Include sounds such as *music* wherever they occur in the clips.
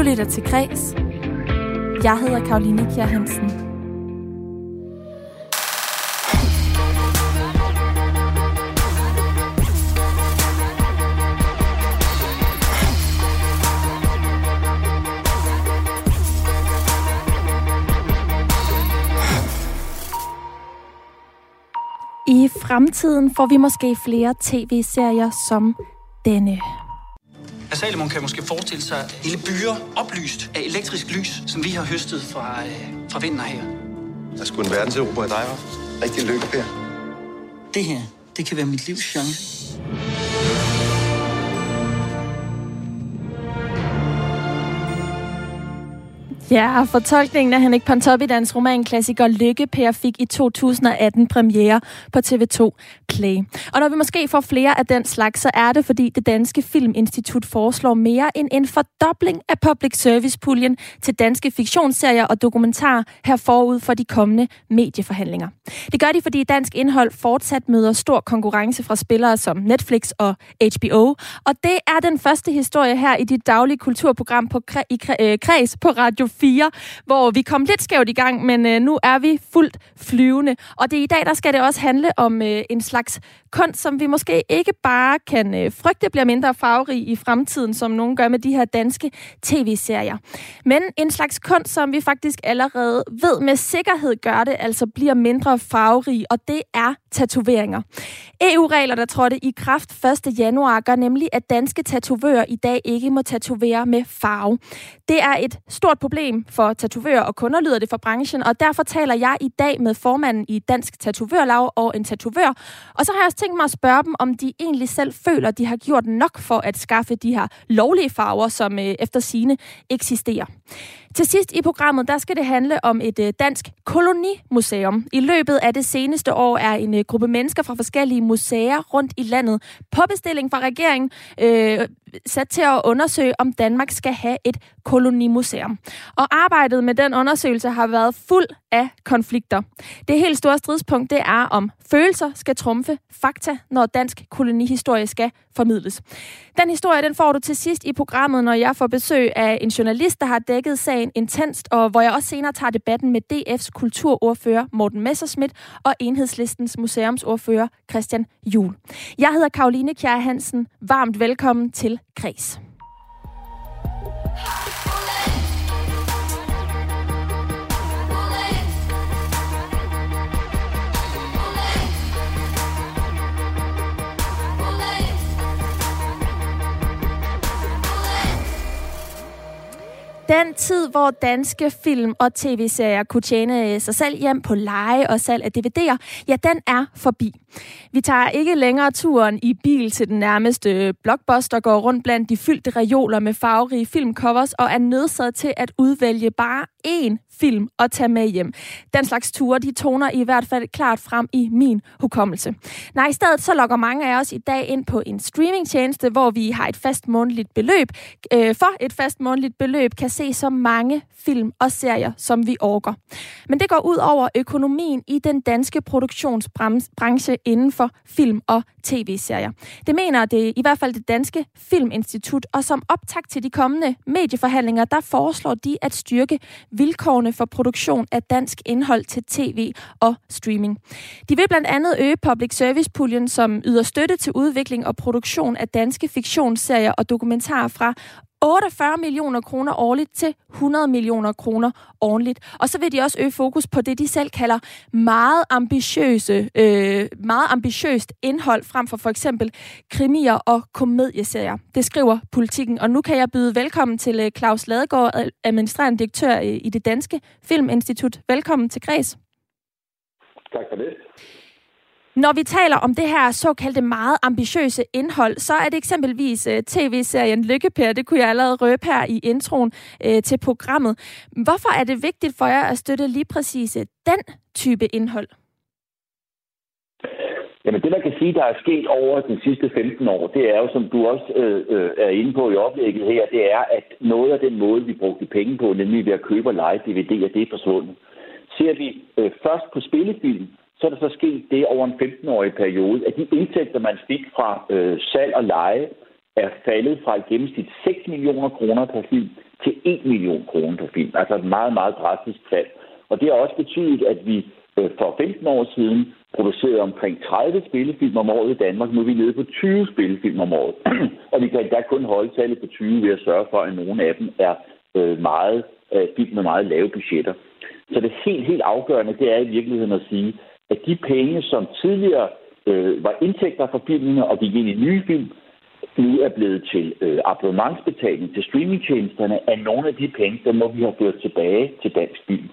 Du lytter til Græs. Jeg hedder Karoline Kjær Hansen. I fremtiden får vi måske flere tv-serier som denne. Salomon kan måske forestille sig hele byer oplyst af elektrisk lys, som vi har høstet fra, øh, fra vinden her. Der skulle en verdenserobre i dig, var. Rigtig lykke, Per. Det her, det kan være mit livs chance. Ja, fortolkningen af Henrik Pontoppidans romanklassiker Lykke Per fik i 2018 premiere på TV2 Play. Og når vi måske får flere af den slags, så er det, fordi det Danske Filminstitut foreslår mere end en fordobling af public service-puljen til danske fiktionsserier og dokumentarer her forud for de kommende medieforhandlinger. Det gør de, fordi dansk indhold fortsat møder stor konkurrence fra spillere som Netflix og HBO. Og det er den første historie her i dit daglige kulturprogram på i øh, Kreds på Radio 4, hvor vi kom lidt skævt i gang, men øh, nu er vi fuldt flyvende. Og det i dag, der skal det også handle om øh, en slags kunst, som vi måske ikke bare kan øh, frygte bliver mindre farverig i fremtiden, som nogen gør med de her danske tv-serier. Men en slags kunst, som vi faktisk allerede ved med sikkerhed gør det, altså bliver mindre farverig, og det er tatoveringer. EU-regler, der trådte i kraft 1. januar, gør nemlig, at danske tatovører i dag ikke må tatovere med farve. Det er et stort problem for tatovører og kunder, lyder det for branchen, og derfor taler jeg i dag med formanden i Dansk Tatovørlag og en tatovør. Og så har jeg også tænkt mig at spørge dem, om de egentlig selv føler, de har gjort nok for at skaffe de her lovlige farver, som øh, efter sine eksisterer. Til sidst i programmet, der skal det handle om et øh, dansk kolonimuseum. I løbet af det seneste år er en øh, gruppe mennesker fra forskellige museer rundt i landet på bestilling fra regeringen øh, sat til at undersøge, om Danmark skal have et kolonimuseum. Og arbejdet med den undersøgelse har været fuld af konflikter. Det helt store stridspunkt, det er, om følelser skal trumfe fakta, når dansk kolonihistorie skal formidles. Den historie, den får du til sidst i programmet, når jeg får besøg af en journalist, der har dækket sagen intenst, og hvor jeg også senere tager debatten med DF's kulturordfører Morten Messerschmidt og Enhedslistens museumsordfører Christian Jul. Jeg hedder Karoline Kjær Hansen. Varmt velkommen til Kres. Den tid, hvor danske film og tv-serier kunne tjene øh, sig selv hjem på leje og salg af DVD'er, ja, den er forbi. Vi tager ikke længere turen i bil til den nærmeste blockbuster, går rundt blandt de fyldte reoler med farverige filmcovers og er nødsaget til at udvælge bare én film at tage med hjem. Den slags ture, de toner i hvert fald klart frem i min hukommelse. Nej, i stedet så logger mange af os i dag ind på en streamingtjeneste, hvor vi har et fast månedligt beløb. Øh, for et fast månedligt beløb kan se så mange film og serier, som vi orker. Men det går ud over økonomien i den danske produktionsbranche inden for film og tv-serier. Det mener det i hvert fald det danske Filminstitut, og som optag til de kommende medieforhandlinger, der foreslår de at styrke vilkårene for produktion af dansk indhold til tv og streaming. De vil blandt andet øge public service-puljen, som yder støtte til udvikling og produktion af danske fiktionsserier og dokumentarer fra 48 millioner kroner årligt til 100 millioner kroner årligt. Og så vil de også øge fokus på det, de selv kalder meget ambitiøse, øh, meget ambitiøst indhold frem for for eksempel krimier og komedieserier. Det skriver politikken. Og nu kan jeg byde velkommen til øh, Claus Ladegaard, administrerende direktør øh, i det Danske Filminstitut. Velkommen til Græs. Tak for det. Når vi taler om det her såkaldte meget ambitiøse indhold, så er det eksempelvis uh, tv-serien Lykkepær. Det kunne jeg allerede røbe her i introen uh, til programmet. Hvorfor er det vigtigt for jer at støtte lige præcis uh, den type indhold? Jamen det, man kan sige, der er sket over de sidste 15 år, det er jo, som du også øh, øh, er inde på i oplægget her, det er, at noget af den måde, vi brugte penge på, nemlig ved at købe og lege DVD'er, det er forsvundet. Ser vi øh, først på spillefilm, så er der så sket det over en 15-årig periode, at de indtægter, man fik fra øh, salg og leje, er faldet fra et gennemsnit 6 millioner kroner per film til 1 million kroner per film. Altså et meget, meget drastisk fald. Og det har også betydet, at vi øh, for 15 år siden producerede omkring 30 spillefilm om året i Danmark. Nu er vi nede på 20 spillefilm om året. *clears throat* og vi kan da kun holde tallet på 20 ved at sørge for, at nogle af dem er øh, meget øh, film med meget lave budgetter. Så det helt, helt afgørende, det er i virkeligheden at sige, at de penge, som tidligere øh, var indtægter fra filmene og gik ind i nye film, nu er blevet til øh, abonnementsbetaling til streamingtjenesterne, er nogle af de penge, der må vi have ført tilbage til dansk film.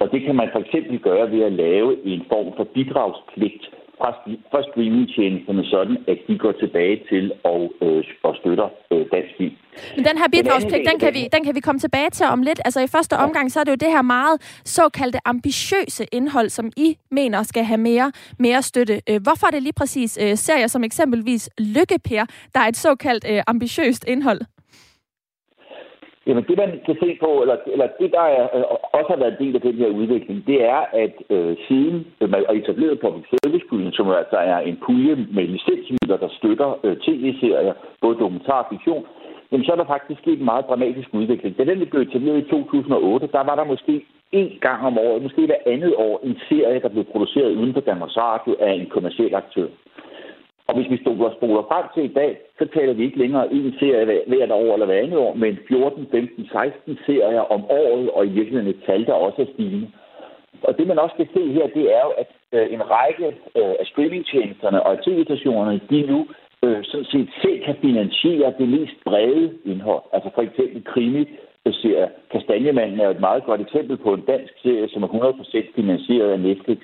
Og det kan man for eksempel gøre ved at lave en form for bidragspligt fra, fra streamingtjenesterne, sådan at de går tilbage til og, øh, og støtter øh, dansk film. Men den her bidragspligt, den kan, vi, den kan vi komme tilbage til om lidt. Altså i første omgang, så er det jo det her meget såkaldte ambitiøse indhold, som I mener skal have mere, mere støtte. Øh, hvorfor er det lige præcis øh, serier som eksempelvis Lykkeper, der er et såkaldt øh, ambitiøst indhold? Jamen det, man kan se på, eller, eller det, der er, øh, også har været en del af den her udvikling, det er, at øh, siden øh, man har etableret public service puljen, som altså er en pulje med licensmidler, der støtter øh, tv-serier, både dokumentar og fiktion, jamen så er der faktisk sket en meget dramatisk udvikling. Da den blev etableret i 2008, der var der måske en gang om året, måske hver andet år, en serie, der blev produceret uden for Danmarks Radio af en kommersiel aktør. Og hvis vi stoler spoler frem til i dag, så taler vi ikke længere en serie hvert år eller hver andet år, men 14, 15, 16 serier om året, og i virkeligheden et tal, der også er stigende. Og det man også kan se her, det er jo, at øh, en række øh, af streamingtjenesterne og tv-stationerne, de nu øh, sådan set selv kan finansiere det mest brede indhold. Altså for eksempel krimi, serier. Kastanjemanden er et meget godt eksempel på en dansk serie, som er 100% finansieret af Netflix.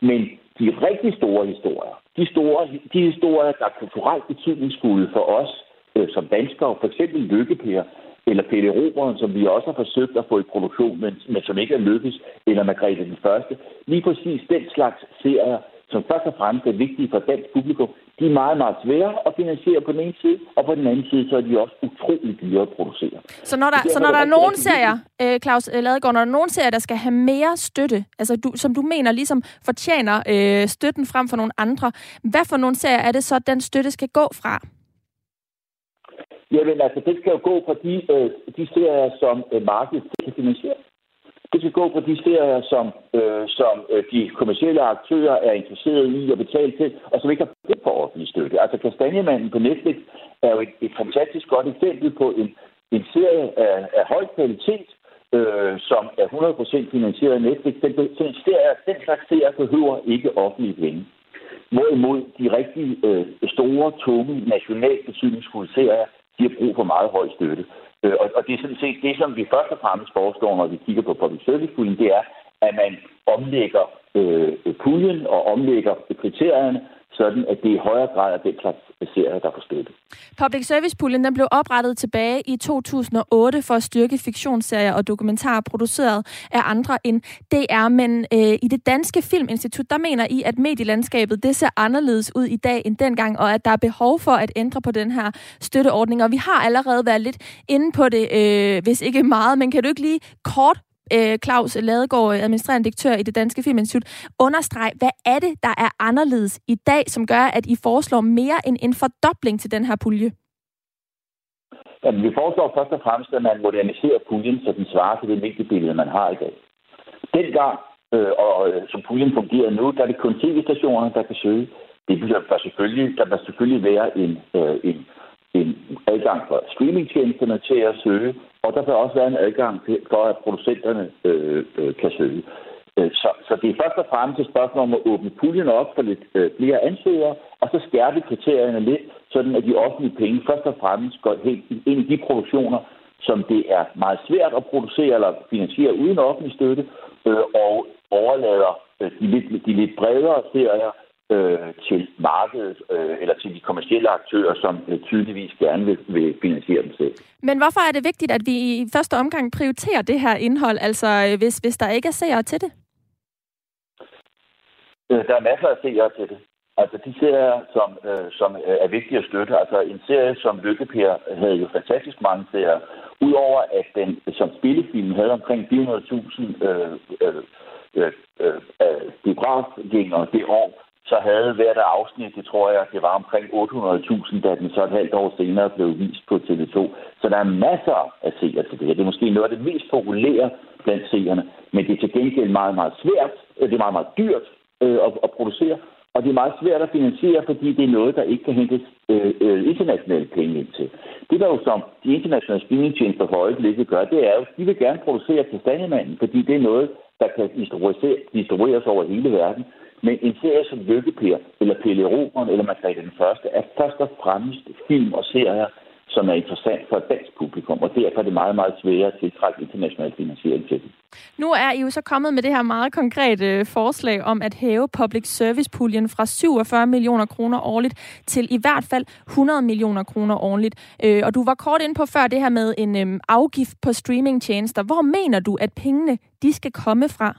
Men de rigtig store historier, de, store, de historier, der er kulturelt betydningsfulde for os øh, som danskere, for eksempel Lykkepær, eller Pelle Roberen, som vi også har forsøgt at få i produktion, men, men som ikke er lykkes, eller Margrethe den Første. Lige præcis den slags serier, som først og fremmest er vigtige for dansk publikum, de er meget, meget svære at finansiere på den ene side, og på den anden side, så er de også utrolig dyre at producere. Så når der, så når der er nogen serier, øh, Claus øh, Ladegaard, når der er nogen serier, der skal have mere støtte, altså du, som du mener ligesom fortjener øh, støtten frem for nogle andre, hvad for nogle serier er det så, den støtte skal gå fra? Jamen altså, det skal jo gå fra de, øh, de serier, som øh, markedet kan finansiere. Det skal gå på de serier, som, øh, som øh, de kommersielle aktører er interesserede i at betale til, og som ikke har brug for offentlig støtte. Altså Kastanjemanden på Netflix er jo et, et fantastisk godt eksempel på en, en serie af, af høj kvalitet, øh, som er 100% finansieret af Netflix. Den, den, serie, den slags serier behøver ikke offentlige penge. Hvorimod de rigtig øh, store, tunge, nationalt betydningsfulde serier, de har brug for meget høj støtte. Øh, og, og det er sådan set det, som vi først og fremmest foreslår, når vi kigger på public service-puljen, det er, at man omlægger øh, puljen og omlægger kriterierne, sådan at det i højere grad er den slags serier, der får støtte. Public Service-puljen den blev oprettet tilbage i 2008 for at styrke fiktionsserier og dokumentarer produceret af andre end DR, men øh, i det danske Filminstitut, der mener I, at medielandskabet det ser anderledes ud i dag end dengang, og at der er behov for at ændre på den her støtteordning. Og vi har allerede været lidt inde på det, øh, hvis ikke meget, men kan du ikke lige kort øh, Claus Ladegaard, administrerende direktør i det Danske Filminstitut, understrege, hvad er det, der er anderledes i dag, som gør, at I foreslår mere end en fordobling til den her pulje? Jamen, vi foreslår først og fremmest, at man moderniserer puljen, så den svarer til det mediebillede, man har i dag. Dengang, øh, og øh, som puljen fungerer nu, der er det kun tv-stationer, der kan søge. Det bliver der selvfølgelig, der vil selvfølgelig være en, øh, en en adgang for streamingtjenesterne til at søge, og der bør også være en adgang til, for, at producenterne øh, øh, kan søge. Øh, så, så det er først og fremmest et spørgsmål om at åbne puljen op for lidt øh, flere ansøgere, og så skærpe kriterierne lidt, sådan at de offentlige penge først og fremmest går helt ind i de produktioner, som det er meget svært at producere eller finansiere uden offentlig støtte, øh, og overlader øh, de, lidt, de lidt bredere serier øh, til markedet øh, eller til de kommersielle aktører, som øh, tydeligvis gerne vil, vil finansiere dem selv. Men hvorfor er det vigtigt, at vi i første omgang prioriterer det her indhold, altså øh, hvis, hvis der ikke er seere til det? Øh, der er masser af seere til det. Altså de serier, som, øh, som øh, er vigtige at støtte. Altså en serie som Lykkepær havde jo fantastisk mange serier. Udover at den som spillefilm havde omkring 400.000 øh, øh, øh, øh, biografgængere det år, så havde hvert afsnit, det tror jeg, det var omkring 800.000, da den så et halvt år senere blev vist på TV2. Så der er masser af seere til det her. Det er måske noget af det mest populære blandt seerne, men det er til gengæld meget, meget svært. Øh, det er meget, meget dyrt øh, at, at producere, og det er meget svært at finansiere, fordi det er noget, der ikke kan hentes øh, øh, internationale penge ind til. Det der jo som de internationale streamingtjenester for øjeblikket gør, det er jo, de vil gerne producere til standemanden, fordi det er noget, der kan distribueres over hele verden. Men en serie som Lykkeper, eller Pelle Roberen, eller Margrethe den Første, er først og fremmest film og serier, som er interessant for et dansk publikum, og derfor er det meget, meget sværere at tiltrække international finansiering til det. Nu er I jo så kommet med det her meget konkrete øh, forslag om at hæve public service-puljen fra 47 millioner kroner årligt til i hvert fald 100 millioner kroner årligt. Øh, og du var kort ind på før det her med en øhm, afgift på streamingtjenester. Hvor mener du, at pengene de skal komme fra?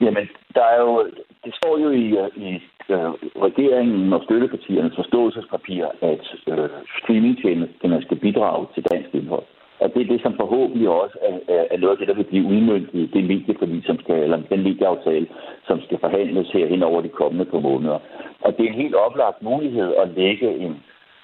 Jamen, der er jo, det står jo i, øh, i øh, regeringen og støttepartiernes forståelsespapir, at øh, streamingtjenesterne skal bidrage til dansk indhold. Og det er det, som forhåbentlig også er, er, er noget af det, der vil blive udmyndtet i det medieforlig, som skal, eller den medieaftale, som skal forhandles her hen over de kommende par måneder. Og det er en helt oplagt mulighed at lægge en,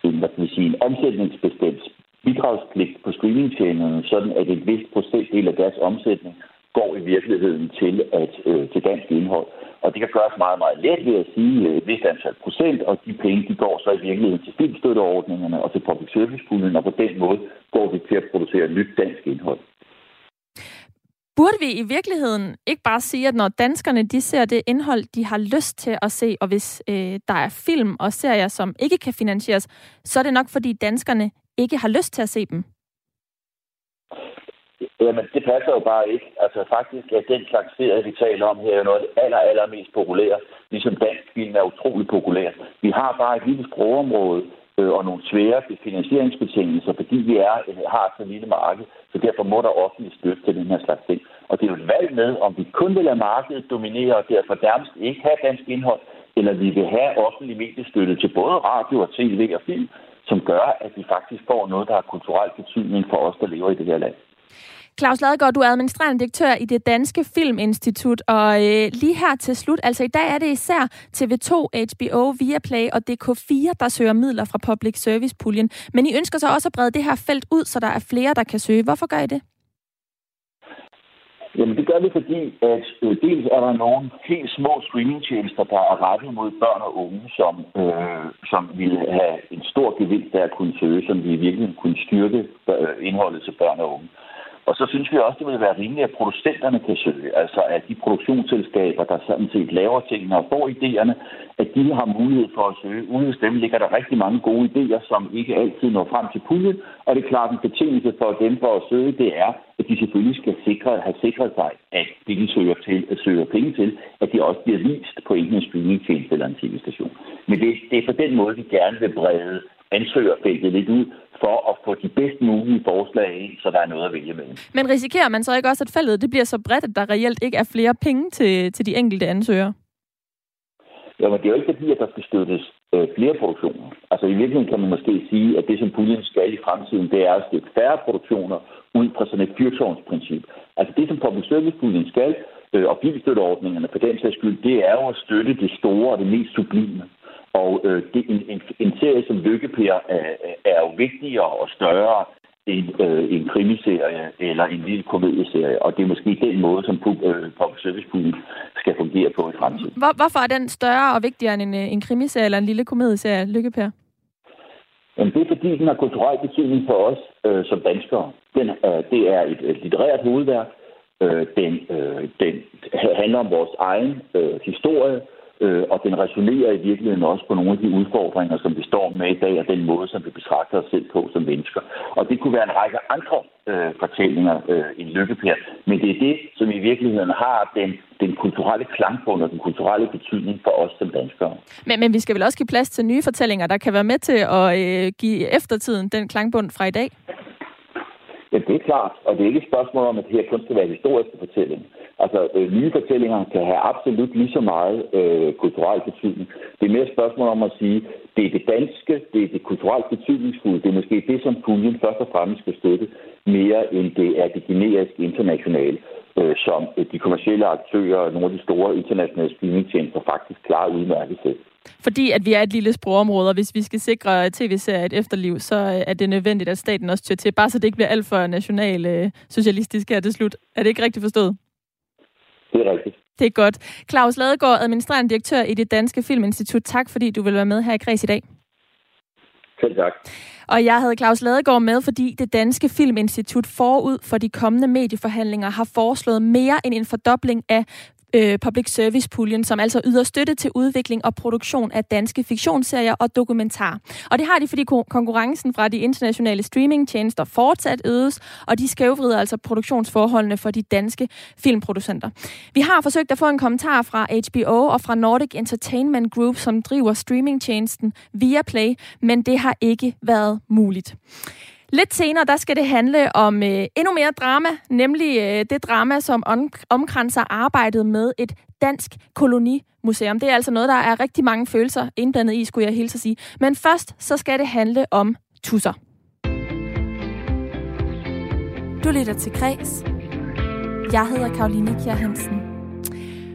en, hvad kan man sige, en omsætningsbestemt bidragspligt på streamingtjenesterne, sådan at et vist procentdel af deres omsætning går i virkeligheden til, at, øh, til dansk indhold. Og det kan gøres meget, meget let ved at sige øh, et vist antal procent, og de penge de går så i virkeligheden til filmstøtteordningerne og til public service puljen, og på den måde går vi til at producere nyt dansk indhold. Burde vi i virkeligheden ikke bare sige, at når danskerne de ser det indhold, de har lyst til at se, og hvis øh, der er film og serier, som ikke kan finansieres, så er det nok, fordi danskerne ikke har lyst til at se dem? Jamen, det passer jo bare ikke. Altså faktisk er den slags serie, vi taler om her, noget af det aller, aller mest populære. Ligesom dansk film er utrolig populær. Vi har bare et lille sprogområde øh, og nogle svære finansieringsbetingelser, fordi vi er, øh, har så lille marked, så derfor må der offentlig støtte til den her slags ting. Og det er jo et valg med, om vi kun vil lade markedet dominere og derfor nærmest ikke have dansk indhold, eller vi vil have offentlig mediestøtte til både radio og tv og film, som gør, at vi faktisk får noget, der har kulturel betydning for os, der lever i det her land. Claus Ladegaard, du er administrerende direktør i det Danske Filminstitut, og øh, lige her til slut, altså i dag er det især TV2, HBO, Viaplay og DK4, der søger midler fra public service puljen. Men I ønsker så også at brede det her felt ud, så der er flere, der kan søge. Hvorfor gør I det? Jamen det gør vi, fordi at øh, dels er der nogle helt små streamingtjenester, der er rettet mod børn og unge, som, øh, som vil have en stor gevinst af at kunne søge, som vi i virkeligheden kunne styrke øh, indholdet til børn og unge. Og så synes vi også, det vil være rimeligt, at producenterne kan søge. Altså at de produktionsselskaber, der sådan set laver tingene og får idéerne, at de har mulighed for at søge. Uden hos dem ligger der rigtig mange gode idéer, som ikke altid når frem til puljen. Og det er klart, en betingelse for dem for at søge, det er, at de selvfølgelig skal sikre, have sikret sig, at det, de søger, til, at søger penge til, at de også bliver vist på enten en streamingtjeneste eller en tv-station. Men det, det er på den måde, vi gerne vil brede ansøgerfeltet lidt ud, for at få de bedst mulige forslag ind, så der er noget at vælge med. Men risikerer man så ikke også, at feltet det bliver så bredt, at der reelt ikke er flere penge til, til de enkelte ansøgere? Jamen, det er jo ikke fordi, at der skal støttes øh, flere produktioner. Altså i virkeligheden kan man måske sige, at det, som puljen skal i fremtiden, det er at støtte færre produktioner ud fra sådan et fyrtårnsprincip. Altså det, som public service puljen skal, øh, og bilstøtteordningerne for den sags skyld, det er jo at støtte det store og det mest sublime. Og øh, det, en, en, en serie som Lykkepær er, er jo vigtigere og større end øh, en krimiserie eller en lille komedieserie. Og det er måske den måde, som øh, public service puljen skal fungere på i fremtiden. Hvor, hvorfor er den større og vigtigere end en, øh, en krimiserie eller en lille komedieserie, Lykkepær? Jamen, det er fordi, den har kulturel betydning for os øh, som danskere. Den, øh, det er et, et litterært hovedværk. Øh, den, øh, den handler om vores egen øh, historie, øh, og den resonerer i virkeligheden også på nogle af de udfordringer, som vi står med i dag, og den måde, som vi betragter os selv på som mennesker. Og det kunne være en række andre øh, fortællinger øh, end Lykkepær, men det er det, som i virkeligheden har den, den kulturelle klangbund og den kulturelle betydning for os som danskere. Men, men vi skal vel også give plads til nye fortællinger, der kan være med til at øh, give eftertiden den klangbund fra i dag? Ja, det er klart, og det er ikke et spørgsmål om, at det her kun skal være historiske fortællinger. Altså, øh, nye fortællinger kan have absolut lige så meget øh, kulturel betydning. Det er mere et spørgsmål om at sige, det er det danske, det er det kulturelt betydningsfulde, det er måske det, som puljen først og fremmest skal støtte, mere end det er det generiske internationale. øh, som øh, de kommercielle aktører og nogle af de store internationale streamingtjenester faktisk klarer udmærket selv. Fordi at vi er et lille sprogområde, og hvis vi skal sikre tv-serier et efterliv, så øh, er det nødvendigt, at staten også tør til, bare så det ikke bliver alt for national øh, socialistisk her til slut. Er det ikke rigtigt forstået? Det er rigtigt. Det er godt. Claus Ladegaard, administrerende direktør i det Danske Filminstitut. Tak, fordi du vil være med her i Græs i dag. Selv tak. Og jeg havde Claus Ladegaard med, fordi det Danske Filminstitut forud for de kommende medieforhandlinger har foreslået mere end en fordobling af øh, public service-puljen, som altså yder støtte til udvikling og produktion af danske fiktionsserier og dokumentar. Og det har de, fordi konkurrencen fra de internationale streamingtjenester fortsat øges, og de skævvrider altså produktionsforholdene for de danske filmproducenter. Vi har forsøgt at få en kommentar fra HBO og fra Nordic Entertainment Group, som driver streamingtjenesten via Play, men det har ikke været muligt. Lidt senere, der skal det handle om øh, endnu mere drama, nemlig øh, det drama, som om, omkranser arbejdet med et dansk kolonimuseum. Det er altså noget, der er rigtig mange følelser indblandet i, skulle jeg hilse at sige. Men først, så skal det handle om tusser. Du lytter til Kreds. Jeg hedder Karoline Kjær Hansen.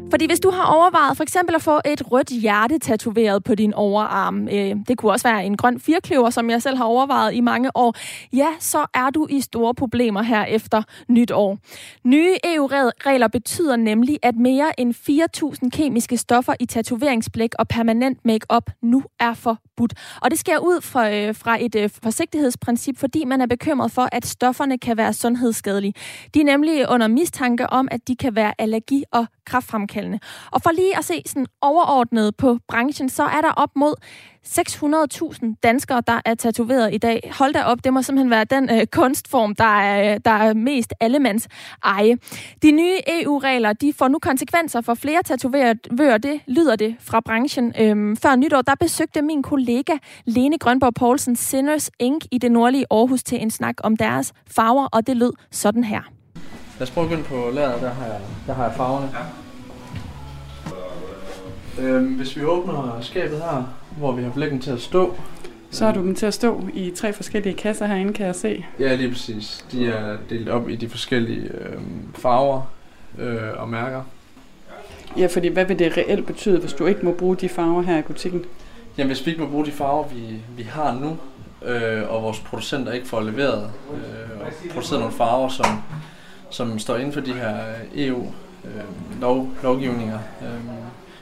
Fordi hvis du har overvejet for eksempel at få et rødt hjerte tatoveret på din overarm, øh, det kunne også være en grøn firkløver, som jeg selv har overvejet i mange år, ja, så er du i store problemer her efter nytår. Nye EU-regler betyder nemlig, at mere end 4.000 kemiske stoffer i tatoveringsblæk og permanent makeup nu er forbudt. Og det sker ud fra, øh, fra et øh, forsigtighedsprincip, fordi man er bekymret for, at stofferne kan være sundhedsskadelige. De er nemlig under mistanke om, at de kan være allergi- og kraftfremkaldende. Og for lige at se sådan overordnet på branchen, så er der op mod 600.000 danskere, der er tatoveret i dag. Hold da op, det må simpelthen være den øh, kunstform, der er, der er mest allemands eje. De nye EU-regler, de får nu konsekvenser for flere tatovører, det lyder det fra branchen. Øhm, før nytår, der besøgte min kollega Lene Grønborg Poulsen Sinners Inc. i det nordlige Aarhus til en snak om deres farver, og det lød sådan her. Lad os prøve at begynde på lageret, der har jeg, der har jeg farverne. Ja. Øhm, hvis vi åbner skabet her, hvor vi har blækken til at stå. Så har du dem til at stå i tre forskellige kasser herinde, kan jeg se. Ja, lige præcis. De er delt op i de forskellige øh, farver øh, og mærker. Ja, fordi hvad vil det reelt betyde, hvis du ikke må bruge de farver her i butikken? Jamen, hvis vi ikke må bruge de farver, vi, vi har nu, øh, og vores producenter ikke får leveret øh, og produceret nogle farver, som som står inden for de her EU-lovgivninger, øh, øh,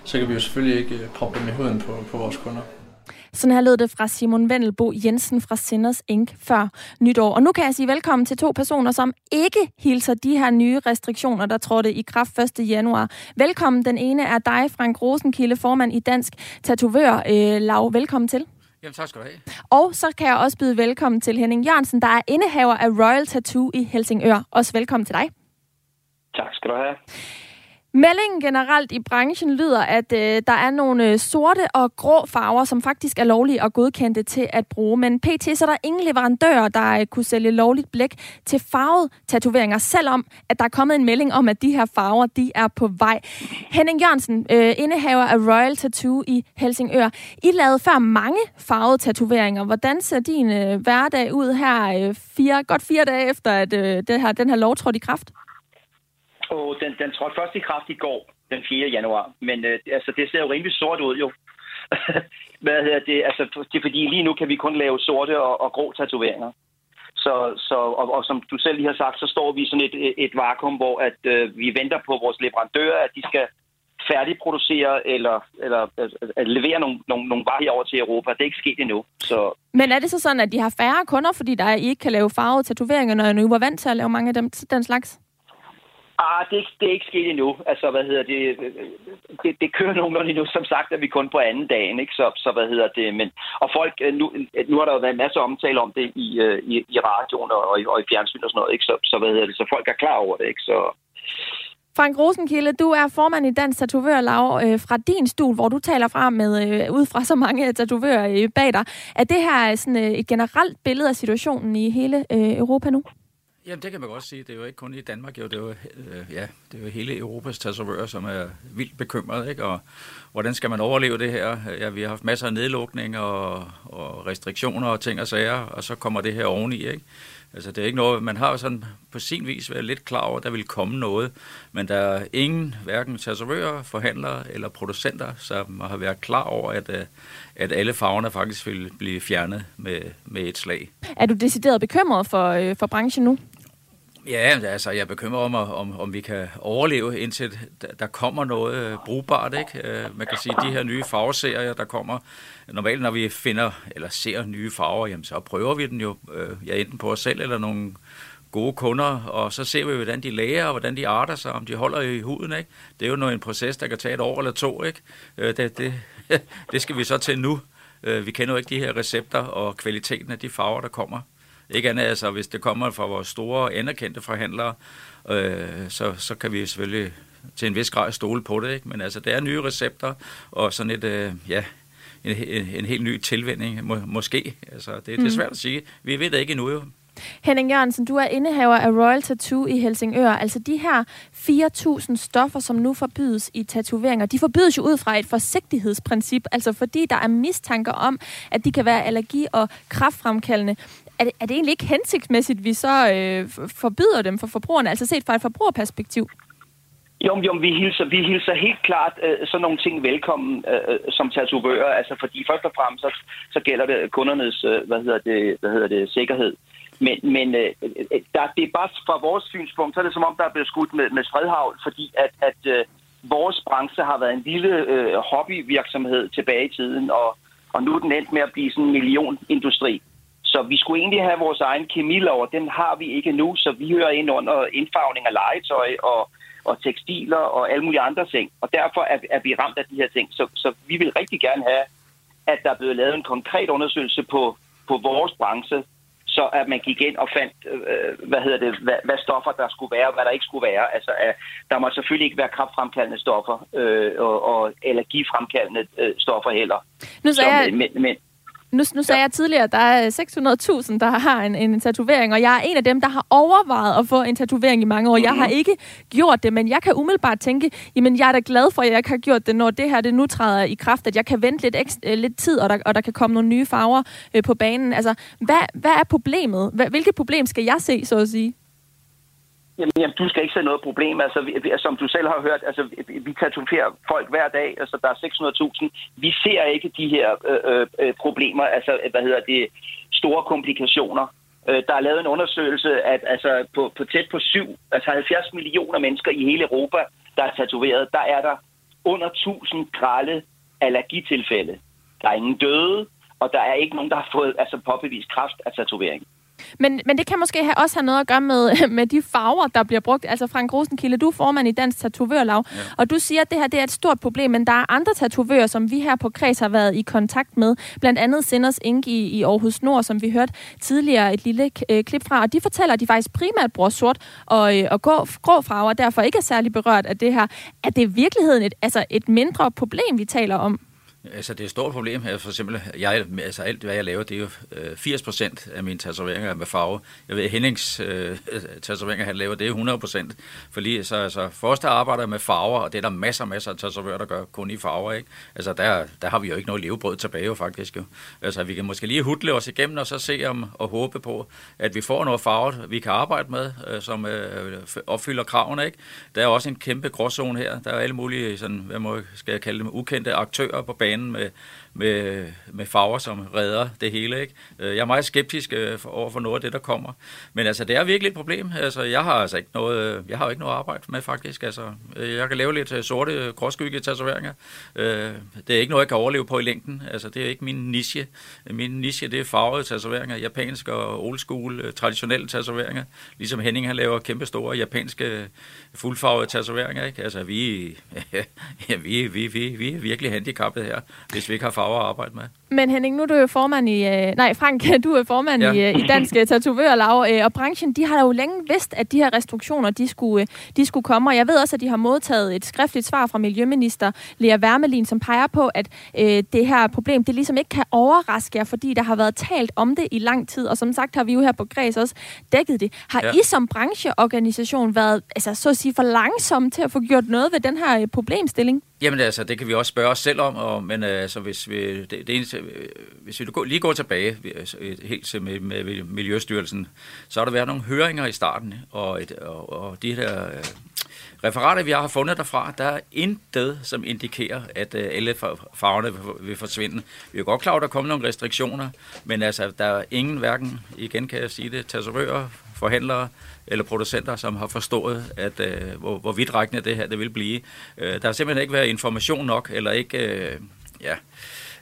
så kan vi jo selvfølgelig ikke øh, proppe dem i huden på, på vores kunder. Sådan her lød det fra Simon Vendelbo Jensen fra Senders Inc. før nytår. Og nu kan jeg sige velkommen til to personer, som ikke hilser de her nye restriktioner, der trådte i kraft 1. januar. Velkommen. Den ene er dig, Frank Rosenkilde, formand i Dansk Tatovør øh, Lav. Velkommen til. Jamen, tak skal du have. Og så kan jeg også byde velkommen til Henning Jørgensen, der er indehaver af Royal Tattoo i Helsingør. Også velkommen til dig. Tak skal du have. Meldingen generelt i branchen lyder, at øh, der er nogle øh, sorte og grå farver, som faktisk er lovlige og godkendte til at bruge. Men pt. så er der ingen leverandører, der øh, kunne sælge lovligt blæk til farvet tatoveringer, selvom at der er kommet en melding om, at de her farver de er på vej. Henning Jørgensen, øh, indehaver af Royal Tattoo i Helsingør. I lavede før mange farvede tatoveringer. Hvordan ser din øh, hverdag ud her øh, fire, godt fire dage efter, at øh, det her, den her lov trådte i kraft? Og den, den trådte først i kraft i går, den 4. januar. Men øh, altså, det ser jo rimelig sort ud, jo. *laughs* Hvad hedder det? Altså, det er fordi lige nu kan vi kun lave sorte og, og grå tatoveringer. Så, så, og, og som du selv lige har sagt, så står vi i sådan et, et vakuum, hvor at, øh, vi venter på vores leverandører, at de skal færdigproducere eller, eller at levere nogle, nogle, nogle varer over til Europa. Det er ikke sket endnu. Så... Men er det så sådan, at de har færre kunder, fordi der I ikke kan lave farvede tatoveringer, når I nu var vant til at lave mange af dem, den slags? Ah, det det er ikke sket endnu. Altså, hvad hedder det, det, det kører nogenlunde endnu. Som sagt er vi kun på anden dagen, ikke? Så, så hvad hedder det, men... Og folk, øh, nu, øh, nu har der jo været en masse omtale om det i, øh, i, i radioen og, og, i, og i fjernsyn og sådan noget, ikke? Så, så hvad hedder det, så folk er klar over det, ikke? Så, Frank Rosenkilde, du er formand i Dansk Tatovørlag øh, fra din stol, hvor du taler fra med øh, ud fra så mange tatovører øh, bag dig. Er det her sådan, øh, et generelt billede af situationen i hele øh, Europa nu? Jamen, det kan man godt sige. Det er jo ikke kun i Danmark, jo. Det er jo, øh, ja, det er jo hele Europas tatovører, som er vildt bekymret, ikke? Og hvordan skal man overleve det her? Ja, vi har haft masser af nedlukninger og, og restriktioner og ting og sager, og så kommer det her oveni, ikke? Altså, det er ikke noget, man har sådan på sin vis været lidt klar over, at der vil komme noget, men der er ingen, hverken tatovører, forhandlere eller producenter, som har været klar over, at, øh, at alle farverne faktisk vil blive fjernet med, med et slag. Er du decideret bekymret for, øh, for branchen nu? Ja, altså jeg bekymrer mig, om, om, vi kan overleve, indtil der kommer noget øh, brugbart. Ikke? Øh, man kan sige, at de her nye farveserier, der kommer, normalt når vi finder eller ser nye farver, jamen, så prøver vi den jo øh, ja, enten på os selv eller nogle gode kunder, og så ser vi, hvordan de læger, og hvordan de arter sig, om de holder i huden. Ikke? Det er jo noget, en proces, der kan tage et år eller to. Ikke? Det, det, *laughs* det skal vi så til nu. Vi kender jo ikke de her recepter og kvaliteten af de farver, der kommer. Ikke andet, altså hvis det kommer fra vores store, anerkendte forhandlere, øh, så, så kan vi selvfølgelig til en vis grad stole på det, ikke? Men altså, det er nye recepter, og sådan et, øh, ja, en, en, en helt ny tilvænding, må, måske. Altså, det, det er mm. svært at sige. Vi ved det ikke endnu, jo. Henning Jørgensen, du er indehaver af Royal Tattoo i Helsingør. Altså de her 4.000 stoffer, som nu forbydes i tatoveringer, de forbydes jo ud fra et forsigtighedsprincip, altså fordi der er mistanker om, at de kan være allergi- og kraftfremkaldende er det, er det egentlig ikke hensigtsmæssigt, at vi så øh, forbyder dem for forbrugerne, altså set fra et forbrugerperspektiv? Jo, jo, vi hilser, vi hilser helt klart øh, sådan nogle ting velkommen øh, øh, som tatovører, altså fordi først og fremmest så, så gælder det kundernes øh, hvad hedder det, hvad hedder det, sikkerhed. Men, men øh, øh, der, det er bare fra vores synspunkt, så er det som om, der er blevet skudt med, med spredhavl, fordi at, at øh, vores branche har været en lille øh, hobbyvirksomhed tilbage i tiden, og, og nu er den endt med at blive sådan en millionindustri. Så vi skulle egentlig have vores egen kemilov, og den har vi ikke nu, så vi hører ind under indfarvning af legetøj og, og tekstiler og alle mulige andre ting. Og derfor er, er vi ramt af de her ting. Så, så vi vil rigtig gerne have, at der er blevet lavet en konkret undersøgelse på, på vores branche, så at man gik ind og fandt, øh, hvad hedder det, hvad, hvad stoffer der skulle være, og hvad der ikke skulle være. Altså, øh, der må selvfølgelig ikke være kraftfremkaldende stoffer øh, og, og allergifremkaldende øh, stoffer heller. Nu sagde jeg... Men, men, nu, nu sagde ja. jeg tidligere, at der er 600.000, der har en, en tatovering, og jeg er en af dem, der har overvejet at få en tatovering i mange år. Mm-hmm. Jeg har mhm. ikke gjort det, men jeg kan umiddelbart tænke, jamen jeg er da glad for, at jeg ikke har gjort det, når det her det nu træder i kraft, at jeg kan vente lidt, ekstra, øh, lidt tid, og der, og der kan komme nogle nye farver øh, på banen. Altså, hvad, hvad er problemet? Hvilket problem skal jeg se, så at sige? Jamen, jamen, du skal ikke se noget problem. Altså, vi, som du selv har hørt, altså, vi, tatoverer folk hver dag. Altså, der er 600.000. Vi ser ikke de her øh, øh, øh, problemer, altså, hvad hedder det, store komplikationer. Øh, der er lavet en undersøgelse, at altså, på, på tæt på 7, altså 70 millioner mennesker i hele Europa, der er tatoveret, der er der under 1000 grælde allergitilfælde. Der er ingen døde, og der er ikke nogen, der har fået altså, påbevist kraft af tatovering. Men, men det kan måske have, også have noget at gøre med, *laughs* med de farver, der bliver brugt. Altså Frank Rosenkilde, du er formand i Dansk Tatovørlav, ja. og du siger, at det her det er et stort problem, men der er andre tatovører, som vi her på Kreds har været i kontakt med. Blandt andet Sinders Inge i, i Aarhus Nord, som vi hørte tidligere et lille øh, klip fra, og de fortæller, at de faktisk primært bruger sort og, øh, og grå, grå farver, og derfor ikke er særlig berørt af det her. Er det i virkeligheden et, altså et mindre problem, vi taler om? Altså, det er et stort problem. For eksempel, jeg, altså alt, hvad jeg laver, det er jo øh, 80 procent af mine tatoveringer med farve. Jeg ved, Hennings øh, *laughs* tatoveringer, han laver, det er 100 procent. Fordi så, altså, først der arbejder med farver, og det er der masser og masser af tatovører, der gør kun i farver, ikke? Altså, der, der har vi jo ikke noget levebrød tilbage, jo, faktisk. Jo. Altså, vi kan måske lige hudle os igennem, og så se om, og håbe på, at vi får noget farvet, vi kan arbejde med, øh, som øh, opfylder kravene, ikke? Der er også en kæmpe gråzone her. Der er alle mulige, sådan, hvad må, skal jeg kalde dem, ukendte aktører på banen, banen med, med, med farver, som redder det hele. Ikke? Øh, jeg er meget skeptisk øh, over for noget af det, der kommer. Men altså, det er virkelig et problem. Altså, jeg har altså ikke noget, øh, jeg har jo ikke noget arbejde med, faktisk. Altså, jeg kan lave lidt sorte, gråskygge tatoveringer. Det er ikke noget, jeg kan overleve på i længden. Altså, det er ikke min niche. Min niche, det er farvede tatoveringer, japanske og old school, traditionelle tatoveringer. Ligesom Henning, han laver kæmpe store japanske fuldfarvede tatoveringer. Ikke? Altså, vi, *laughs* ja, vi, vi, vi, vi er virkelig handicappet her, hvis vi ikke har farver at arbejde med. Men Henning, nu er du jo formand i... Øh, nej, Frank, *laughs* du er formand ja. i, øh, i Dansk øh, og branchen, de har jo længe vidst, at de her restriktioner, de skulle, de skulle komme, og jeg ved også, at de har modtaget et skriftligt svar fra Miljøminister Lea Wermelin, som peger på, at øh, det her problem, det ligesom ikke kan overraske jer, fordi der har været talt om det i lang tid, og som sagt har vi jo her på Græs også dækket det. Har ja. I som brancheorganisation været, altså så at sige, for langsomme til at få gjort noget ved den her problemstilling? Jamen altså, det kan vi også spørge os selv om, og, men øh, altså, hvis vi, det, det eneste, øh, hvis vi lige går tilbage øh, helt til med, med Miljøstyrelsen, så har der været nogle høringer i starten, og, et, og, og de her øh, referater, vi har fundet derfra, der er intet, som indikerer, at øh, alle farverne vil forsvinde. Vi er godt klar, at der kommer nogle restriktioner, men altså, der er ingen, hverken, igen kan jeg sige det, tatovører, forhandlere eller producenter, som har forstået, at øh, hvor, hvor vidtrækkende det her det vil blive. Øh, der har simpelthen ikke været information nok, eller ikke øh, ja,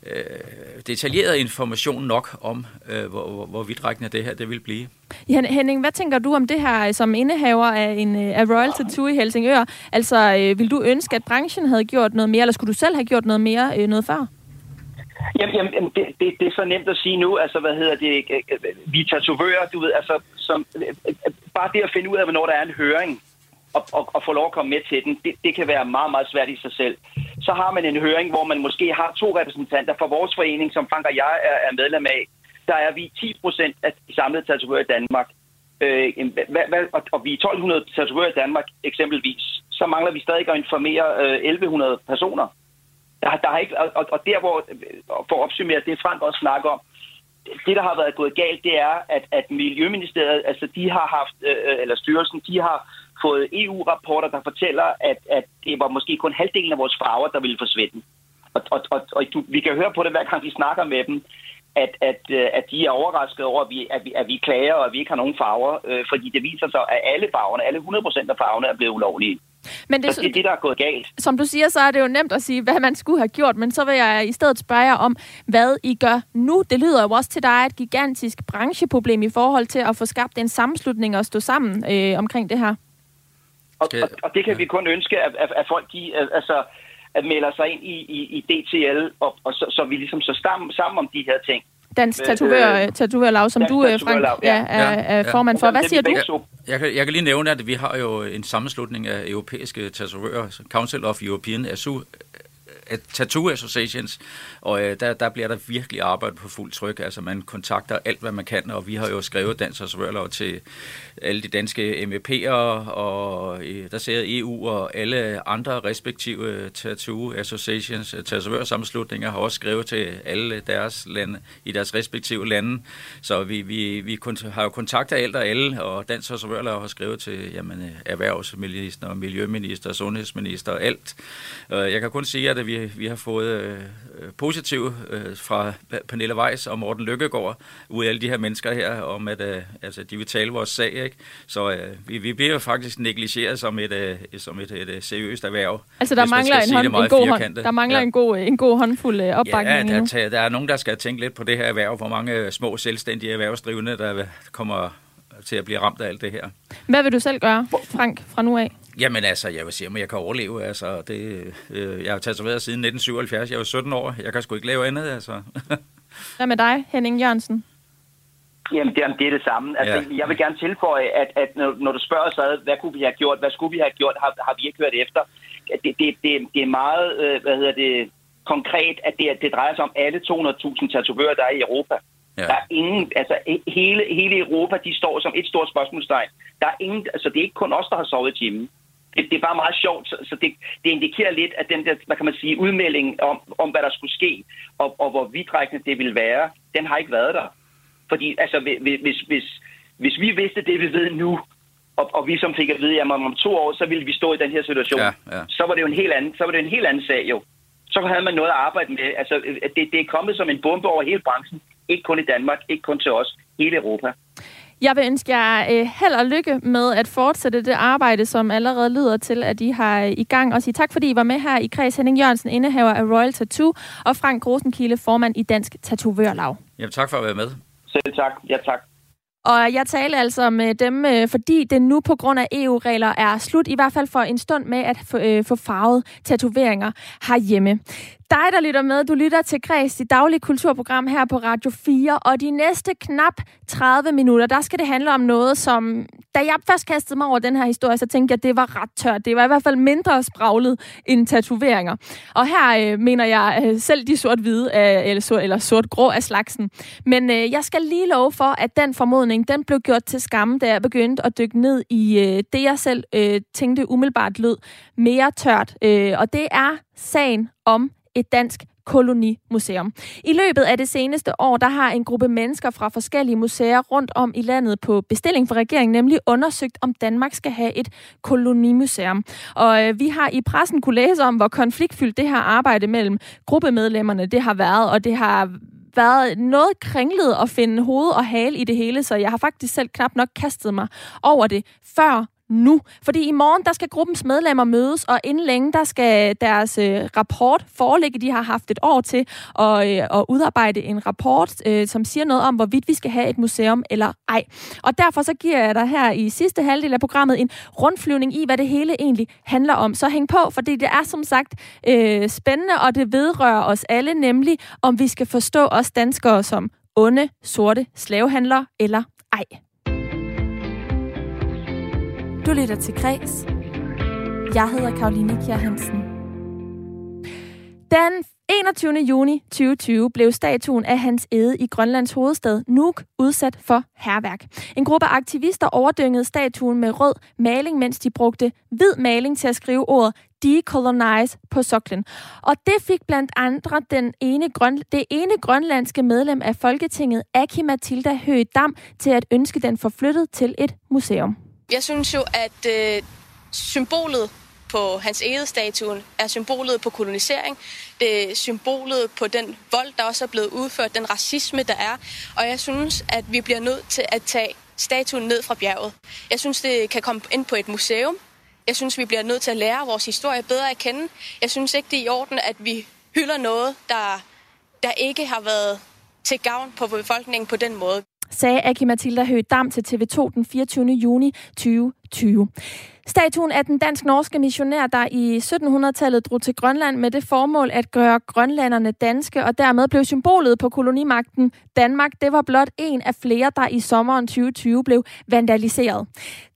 øh, detaljeret information nok om, øh, hvor, hvor, hvor vidtrækkende det her det vil blive. Jan Henning, hvad tænker du om det her øh, som indehaver af, en, øh, af Royal Tattoo i Helsingør? Altså, øh, vil du ønske, at branchen havde gjort noget mere, eller skulle du selv have gjort noget mere øh, noget før? Jamen, jamen det, det, det er så nemt at sige nu. Altså, hvad hedder det? Vi tatovører, du ved, altså, som, bare det at finde ud af, hvornår der er en høring, og, og, og få lov at komme med til den, det, det kan være meget, meget svært i sig selv. Så har man en høring, hvor man måske har to repræsentanter fra vores forening, som Frank og jeg er, er medlem af. Der er vi 10 procent af de samlede tatovører i Danmark. Øh, hvad, hvad, og, og vi er 1200 tatovører i Danmark eksempelvis. Så mangler vi stadig at informere øh, 1100 personer. Der, der har ikke, og, og der, hvor, for at opsummere det, Frank også snakker om, det, der har været gået galt, det er, at, at Miljøministeriet, altså de har haft, øh, øh eller styrelsen, de har fået EU-rapporter, der fortæller, at, at det var måske kun halvdelen af vores farver, der ville forsvinde. Og, og, og, og du, vi kan høre på det, hver gang vi snakker med dem, at, at, øh, at de er overrasket over, at vi, at, vi, at vi klager, og at vi ikke har nogen farver, øh, fordi det viser sig, at alle farverne, alle 100% af farverne er blevet ulovlige. Men det, så det er det, der er gået galt. Som du siger, så er det jo nemt at sige, hvad man skulle have gjort, men så vil jeg i stedet spørge jer om, hvad I gør nu. Det lyder jo også til dig et gigantisk brancheproblem i forhold til at få skabt en sammenslutning og stå sammen øh, omkring det her. Og, og, og det kan vi kun ønske, at, at, at folk de, altså, at melder sig ind i, i, i DTL, og, og så, så vi ligesom så sammen, sammen om de her ting. Dansk tatovør, øh, tatovørlav, som du, øh, Frank, ja, er, er formand for. Hvad siger du? Jeg kan, jeg kan lige nævne, at vi har jo en sammenslutning af europæiske tatovører, Council of European Tattoo Associations, og øh, der, der bliver der virkelig arbejdet på fuld tryk. Altså man kontakter alt, hvad man kan, og vi har jo skrevet Dansers Rørlov til alle de danske MEP'er, og øh, der ser EU og alle andre respektive Tattoo Associations, øh, tatovørsammenslutninger, har også skrevet til alle deres lande, i deres respektive lande. Så vi, vi, vi har jo kontakter alt og alle, og Dansers Rørlov har skrevet til jamen, øh, erhvervsminister, miljøminister, sundhedsminister og alt. Øh, jeg kan kun sige, at vi vi, har fået øh, positive øh, fra Pernille Weiss og Morten Lykkegaard ud af alle de her mennesker her, om at øh, altså, de vil tale vores sag. Ikke? Så øh, vi, vi bliver faktisk negligeret som et, øh, som et, et, et seriøst erhverv. Altså der mangler, en, hånd, en, god hånd, der mangler ja. en, god, en god håndfuld øh, opbakning Ja, der, der er nogen, der skal tænke lidt på det her erhverv, hvor mange små selvstændige erhvervsdrivende, der kommer til at blive ramt af alt det her. Hvad vil du selv gøre, Frank, fra nu af? Jamen altså, jeg vil sige, at jeg kan overleve. Altså, det, øh, jeg har tatoveret siden 1977. Jeg var 17 år. Jeg kan sgu ikke lave andet, altså. *laughs* Hvad med dig, Henning Jørgensen? Jamen, det, er, det er det samme. Altså, ja. Jeg vil gerne tilføje, at, at når, når du spørger så, hvad kunne vi have gjort, hvad skulle vi have gjort, har, har vi ikke hørt efter. Det, det, det, det er meget, øh, hvad hedder det, konkret, at det, det drejer sig om alle 200.000 tatovører, der er i Europa. Ja. Der er ingen, altså hele, hele Europa, de står som et stort spørgsmålstegn. Der er ingen, altså det er ikke kun os, der har sovet i timen det, det er bare meget sjovt, så, så det, det indikerer lidt, at den der, hvad kan man sige, udmelding om, om hvad der skulle ske, og, og hvor vidtrækkende det ville være, den har ikke været der. Fordi altså, hvis, hvis, hvis vi vidste det, vi ved nu, og, og vi som fik at vide, at om to år, så ville vi stå i den her situation, ja, ja. så var det jo en helt anden, så var det en helt anden sag jo. Så havde man noget at arbejde med. Altså, det, det er kommet som en bombe over hele branchen. Ikke kun i Danmark, ikke kun til os, hele Europa. Jeg vil ønske jer øh, held og lykke med at fortsætte det arbejde, som allerede lyder til, at I har i gang. Og sige tak, fordi I var med her i kreds. Henning Jørgensen, indehaver af Royal Tattoo, og Frank Rosenkilde, formand i Dansk Tatovørlag. Jamen tak for at være med. Selv tak. Ja, tak. Og jeg taler altså med dem, øh, fordi det nu på grund af EU-regler er slut, i hvert fald for en stund med at få, øh, få farvet tatoveringer herhjemme. Dig, der lytter med, du lytter til Græs, dit daglige kulturprogram her på Radio 4, og de næste knap 30 minutter, der skal det handle om noget, som da jeg først kastede mig over den her historie, så tænkte jeg, at det var ret tørt. Det var i hvert fald mindre spraglet end tatoveringer. Og her øh, mener jeg øh, selv de sort-hvide, øh, eller, sort, eller sort-grå af slagsen. Men øh, jeg skal lige love for, at den formodning, den blev gjort til skamme, da jeg begyndte at dykke ned i øh, det, jeg selv øh, tænkte umiddelbart lød mere tørt. Øh, og det er sagen om et dansk kolonimuseum. I løbet af det seneste år, der har en gruppe mennesker fra forskellige museer rundt om i landet på bestilling fra regeringen nemlig undersøgt, om Danmark skal have et kolonimuseum. Og øh, vi har i pressen kunne læse om, hvor konfliktfyldt det her arbejde mellem gruppemedlemmerne det har været, og det har været noget kringlet at finde hoved og hale i det hele, så jeg har faktisk selv knap nok kastet mig over det, før nu. Fordi i morgen, der skal gruppens medlemmer mødes, og inden længe, der skal deres øh, rapport foreligge. De har haft et år til at, øh, at udarbejde en rapport, øh, som siger noget om, hvorvidt vi skal have et museum eller ej. Og derfor så giver jeg dig her i sidste halvdel af programmet en rundflyvning i, hvad det hele egentlig handler om. Så hæng på, fordi det er som sagt øh, spændende, og det vedrører os alle, nemlig om vi skal forstå os danskere som onde, sorte slavehandlere eller ej. Du lytter til Græs. Jeg hedder Karoline Kjær Hansen. Den 21. juni 2020 blev statuen af Hans Ede i Grønlands hovedstad Nuuk udsat for herværk. En gruppe aktivister overdyngede statuen med rød maling, mens de brugte hvid maling til at skrive ordet decolonize på soklen. Og det fik blandt andre den ene grøn, det ene grønlandske medlem af Folketinget, Aki Matilda Høgh Dam, til at ønske den forflyttet til et museum. Jeg synes jo, at øh, symbolet på hans statuen er symbolet på kolonisering. Det er symbolet på den vold, der også er blevet udført, den racisme, der er. Og jeg synes, at vi bliver nødt til at tage statuen ned fra bjerget. Jeg synes, det kan komme ind på et museum. Jeg synes, vi bliver nødt til at lære vores historie bedre at kende. Jeg synes ikke, det er i orden, at vi hylder noget, der, der ikke har været til gavn på befolkningen på den måde sagde Aki Mathilda Høgh Dam til TV2 den 24. juni 2020. Statuen af den dansk-norske missionær, der i 1700-tallet drog til Grønland med det formål at gøre grønlanderne danske, og dermed blev symbolet på kolonimagten Danmark, det var blot en af flere, der i sommeren 2020 blev vandaliseret.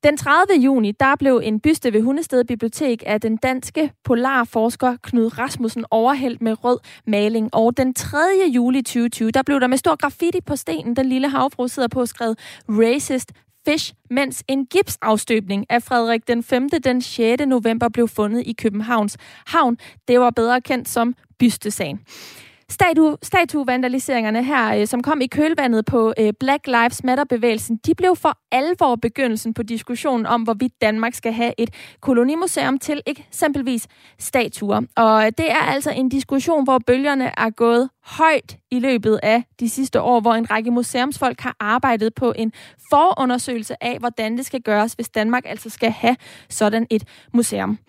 Den 30. juni, der blev en byste ved Hundested Bibliotek af den danske polarforsker Knud Rasmussen overhældt med rød maling. Og den 3. juli 2020, der blev der med stor graffiti på stenen, den lille havfru sidder på skrevet Racist Fish, mens en gipsafstøbning af Frederik den 5. den 6. november blev fundet i Københavns Havn. Det var bedre kendt som bystesagen. Statu, statuevandaliseringerne her, øh, som kom i kølvandet på øh, Black Lives Matter-bevægelsen, de blev for alvor begyndelsen på diskussionen om, hvorvidt Danmark skal have et kolonimuseum til eksempelvis statuer. Og øh, det er altså en diskussion, hvor bølgerne er gået højt i løbet af de sidste år, hvor en række museumsfolk har arbejdet på en forundersøgelse af, hvordan det skal gøres, hvis Danmark altså skal have sådan et museum.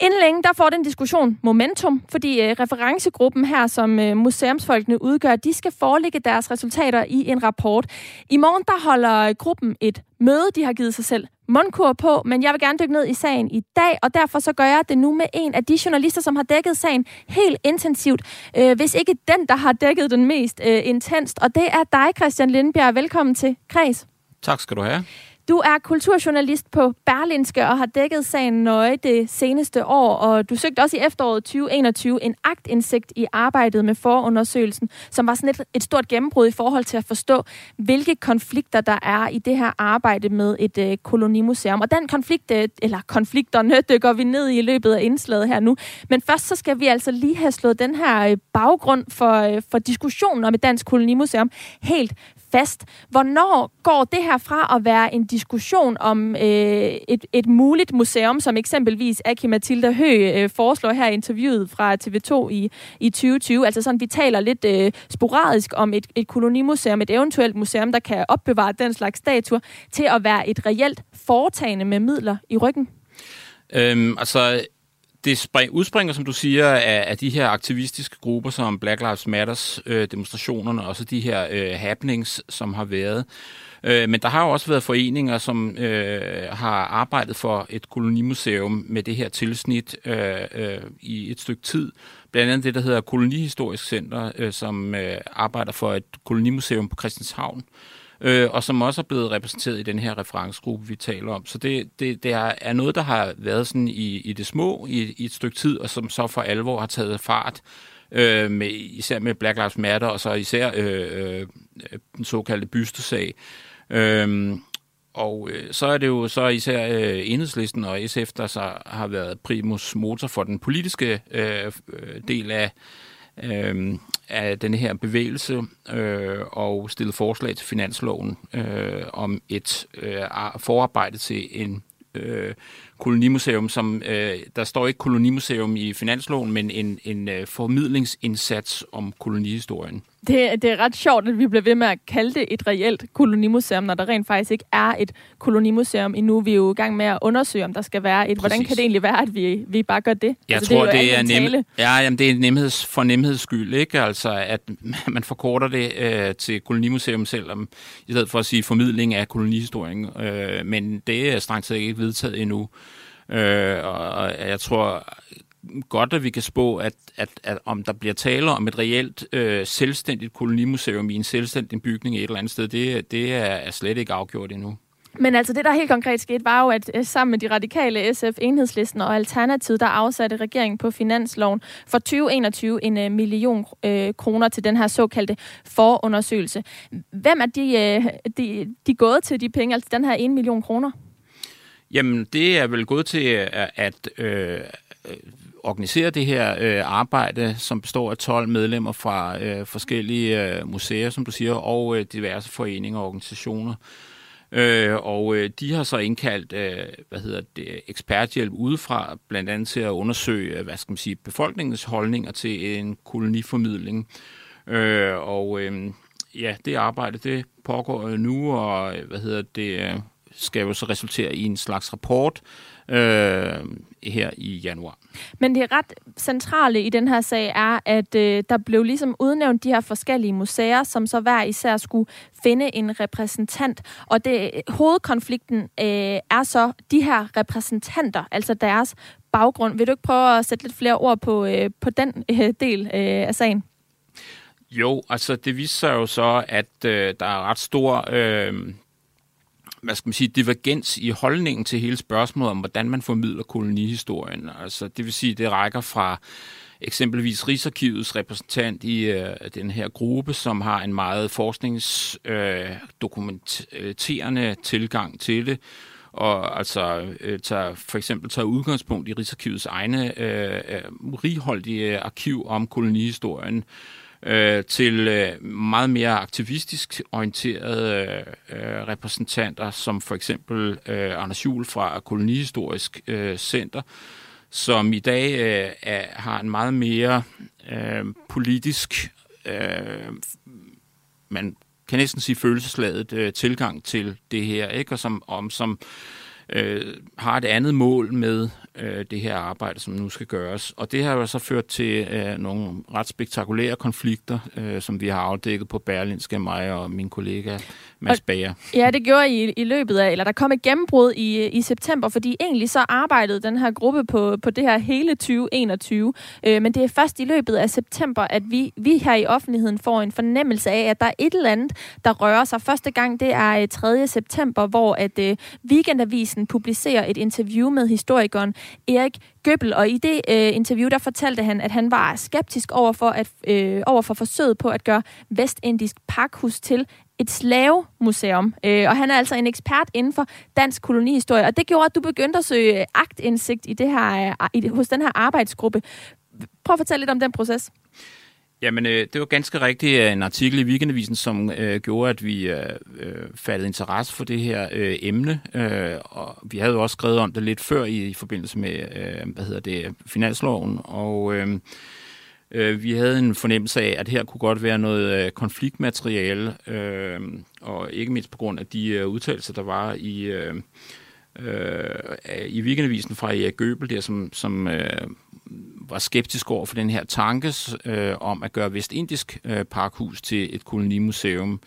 Inden længe, der får den diskussion momentum, fordi øh, referencegruppen her, som øh, museumsfolkene udgør, de skal forelægge deres resultater i en rapport. I morgen, der holder gruppen et møde. De har givet sig selv mundkur på, men jeg vil gerne dykke ned i sagen i dag, og derfor så gør jeg det nu med en af de journalister, som har dækket sagen helt intensivt, øh, hvis ikke den, der har dækket den mest øh, intenst, og det er dig, Christian Lindbjerg. Velkommen til Kreds. Tak skal du have. Du er kulturjournalist på Berlinske og har dækket sagen nøje det seneste år, og du søgte også i efteråret 2021 en agtindsigt i arbejdet med forundersøgelsen, som var sådan et, et stort gennembrud i forhold til at forstå, hvilke konflikter der er i det her arbejde med et øh, kolonimuseum. Og den konflikt, øh, eller konflikterne, dykker vi ned i i løbet af indslaget her nu. Men først så skal vi altså lige have slået den her øh, baggrund for, øh, for diskussionen om et dansk kolonimuseum helt fast. Hvornår går det her fra at være en diskussion om øh, et, et muligt museum, som eksempelvis Aki Mathilda Hø øh, foreslår her i interviewet fra TV2 i, i 2020? Altså sådan, vi taler lidt øh, sporadisk om et, et kolonimuseum, et eventuelt museum, der kan opbevare den slags statuer, til at være et reelt foretagende med midler i ryggen. Øhm, altså, det spring, udspringer, som du siger, af, af de her aktivistiske grupper, som Black Lives Matters øh, demonstrationerne, og så de her øh, happenings, som har været. Øh, men der har jo også været foreninger, som øh, har arbejdet for et kolonimuseum med det her tilsnit øh, øh, i et stykke tid. Blandt andet det, der hedder Kolonihistorisk Center, øh, som øh, arbejder for et kolonimuseum på Christianshavn. øh, og som også er blevet repræsenteret i den her referencegruppe, vi taler om. Så det, det, det er, noget, der har været sådan i, i det små i, i et stykke tid, og som så for alvor har taget fart, øh, med, især med Black Lives Matter, og så især øh, øh, den såkaldte bystesag. Øhm, og øh, så er det jo så især øh, enhedslisten og SF, der så har været primus motor for den politiske øh, øh del af, øh, af den her bevægelse øh, og stillet forslag til finansloven øh, om et øh, forarbejde til en øh, kolonimuseum, som øh, der står ikke kolonimuseum i finansloven, men en, en øh, formidlingsindsats om kolonihistorien. Det, det er ret sjovt, at vi bliver ved med at kalde det et reelt kolonimuseum, når der rent faktisk ikke er et kolonimuseum endnu. Vi er jo i gang med at undersøge, om der skal være et. Præcis. Hvordan kan det egentlig være, at vi, vi bare gør det? Jeg altså, tror, det er, det er, nem, ja, jamen, det er nemheds, for nemheds skyld, ikke? Altså, at *laughs* man forkorter det øh, til kolonimuseum selv, om, i stedet for at sige formidling af kolonihistorien. Øh, men det er strengt ikke vedtaget endnu. Øh, og jeg tror godt, at vi kan spå, at, at, at om der bliver tale om et reelt øh, selvstændigt kolonimuseum i en selvstændig bygning et eller andet sted, det, det er, er slet ikke afgjort endnu. Men altså det, der helt konkret skete, var jo, at øh, sammen med de radikale SF, Enhedslisten og Alternativet, der afsatte regeringen på finansloven for 2021 en uh, million uh, kroner til den her såkaldte forundersøgelse. Hvem er de, uh, de, de gået til, de penge, altså den her 1 million kroner? Jamen, det er vel gået til at, at øh, organisere det her øh, arbejde, som består af 12 medlemmer fra øh, forskellige øh, museer, som du siger, og øh, diverse foreninger og organisationer. Øh, og øh, de har så indkaldt øh, hvad hedder det, eksperthjælp udefra, blandt andet til at undersøge øh, hvad skal man sige, befolkningens holdninger til en koloniformidling. Øh, og øh, ja, det arbejde det pågår nu, og øh, hvad hedder det, øh, skal jo så resultere i en slags rapport, øh, her i januar. Men det ret centrale i den her sag er, at øh, der blev ligesom udnævnt de her forskellige museer, som så hver især skulle finde en repræsentant. Og det, hovedkonflikten øh, er så de her repræsentanter, altså deres baggrund. Vil du ikke prøve at sætte lidt flere ord på, øh, på den øh, del øh, af sagen? Jo, altså det viser sig jo så, at øh, der er ret stor øh, hvad skal man sige, divergens i holdningen til hele spørgsmålet om, hvordan man formidler kolonihistorien. Altså, det vil sige, det rækker fra eksempelvis Rigsarkivets repræsentant i øh, den her gruppe, som har en meget forskningsdokumenterende øh, tilgang til det, og altså øh, tager, for eksempel tager udgangspunkt i Rigsarkivets egne øh, øh righoldige arkiv om kolonihistorien, øh, Øh, til øh, meget mere aktivistisk orienterede øh, repræsentanter, som for eksempel øh, Anders Juhl fra Kolonihistorisk øh, Center, som i dag øh, er, har en meget mere øh, politisk, øh, man kan næsten sige følelsesladet øh, tilgang til det her, ikke? og som, om, som øh, Øh, har et andet mål med øh, det her arbejde, som nu skal gøres. Og det har jo så ført til øh, nogle ret spektakulære konflikter, øh, som vi har afdækket på Berlinske, mig og min kollega Mads Bager. Ja, det gjorde I i løbet af, eller der kom et gennembrud i, i september, fordi egentlig så arbejdede den her gruppe på, på det her hele 2021. Øh, men det er først i løbet af september, at vi, vi her i offentligheden får en fornemmelse af, at der er et eller andet, der rører sig. Første gang, det er 3. Øh, september, hvor at øh, Weekendavisen publicerer et interview med historikeren Erik Gøbel, og i det øh, interview, der fortalte han, at han var skeptisk over for, at, øh, over for forsøget på at gøre Vestindisk Pakhus til et slavemuseum. Øh, og han er altså en ekspert inden for dansk kolonihistorie, og det gjorde, at du begyndte at søge agtindsigt i det her, øh, i hos den her arbejdsgruppe. Prøv at fortælle lidt om den proces. Jamen, øh, det var ganske rigtigt øh, en artikel i Weekendavisen, som øh, gjorde, at vi øh, øh faldt interesse for det her øh, emne. Øh, og vi havde jo også skrevet om det lidt før i, i forbindelse med, øh, hvad hedder det, finansloven. Og øh, øh, vi havde en fornemmelse af, at her kunne godt være noget øh, konfliktmateriale, øh, og ikke mindst på grund af de øh, udtalelser, der var i... Øh, øh, i weekendavisen fra Erik Gøbel, der som, som øh, var skeptisk over for den her tanke øh, om at gøre Vestindisk øh, Parkhus til et kolonimuseum.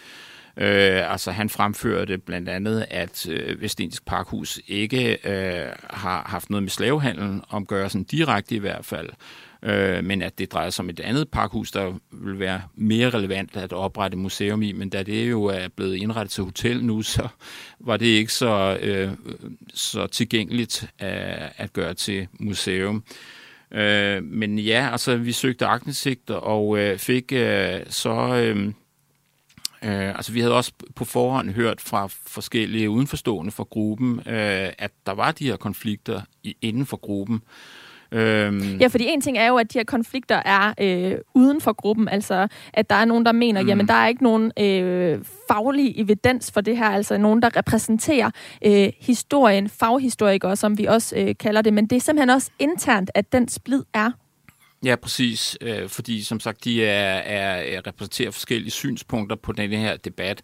Øh, altså han fremførte blandt andet, at øh, Vestindisk Parkhus ikke øh, har haft noget med slavehandel om gøre sådan direkte i hvert fald, øh, men at det drejer sig om et andet parkhus, der vil være mere relevant at oprette museum i, men da det jo er blevet indrettet til hotel nu, *laughs* så var det ikke så, øh, så tilgængeligt at, at gøre til museum. Øh, Øh, men ja, altså vi søgte agtindsigt og øh, fik øh, så... Øh, Øh, altså vi havde også på forhånd hørt fra forskellige udenforstående for gruppen, øh, at der var de her konflikter i, inden for gruppen. Øhm. Ja, fordi en ting er jo, at de her konflikter er øh, uden for gruppen, altså at der er nogen, der mener, mm. jamen der er ikke nogen øh, faglig evidens for det her, altså nogen, der repræsenterer øh, historien, faghistorikere, som vi også øh, kalder det, men det er simpelthen også internt, at den splid er. Ja, præcis, øh, fordi som sagt, de er, er, repræsenterer forskellige synspunkter på den her debat.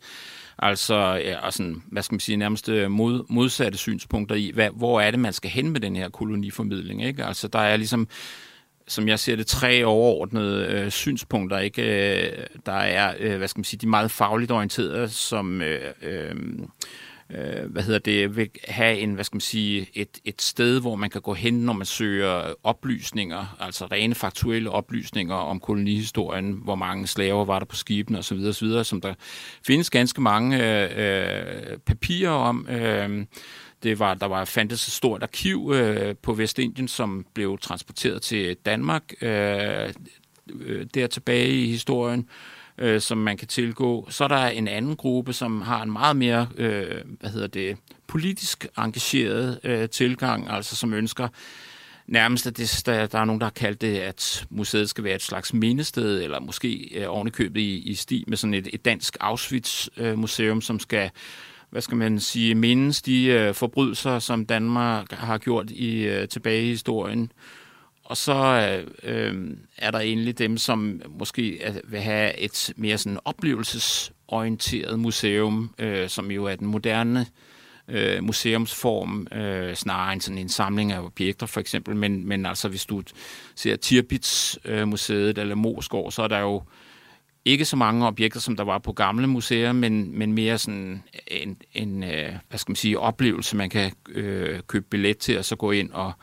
Altså, ja, og sådan, hvad skal man sige, nærmest øh, mod, modsatte synspunkter i, hvad, hvor er det, man skal hen med den her koloniformidling, ikke? Altså, der er ligesom, som jeg ser det, tre overordnede øh, synspunkter, ikke? Øh, der er, øh, hvad skal man sige, de meget fagligt orienterede, som... Øh, øh, øh, hvad hedder det, vil have en, hvad skal man sige, et, et sted, hvor man kan gå hen, når man søger oplysninger, altså rene faktuelle oplysninger om kolonihistorien, hvor mange slaver var der på skibene osv., osv., som der findes ganske mange øh, papirer om. Øh, det var, der var fandtes et stort arkiv øh, på Vestindien, som blev transporteret til Danmark øh, øh der tilbage i historien øh, Øh, som man kan tilgå. Så er der en anden gruppe, som har en meget mere, øh, hvad hedder det, politisk engageret øh, tilgang, altså som ønsker nærmest, at det, der, der er nogen, der har kaldt det, at museet skal være et slags mindested, eller måske øh, ovenikøbet i, i sti med sådan et, et dansk Auschwitz-museum, øh, som skal hvad skal man sige, mindes de øh, forbrydelser, som Danmark har gjort i øh, tilbage i historien. Og så øh, er der endelig dem, som måske vil have et mere sådan oplevelsesorienteret museum, øh, som jo er den moderne øh, museumsform, øh, snarere end sådan en samling af objekter for eksempel. Men, men altså hvis du ser Tirpitz øh, museet eller Moskov, så er der jo ikke så mange objekter, som der var på gamle museer, men, men mere sådan en, en øh, hvad skal man sige, oplevelse, man kan øh, købe billet til, og så gå ind og,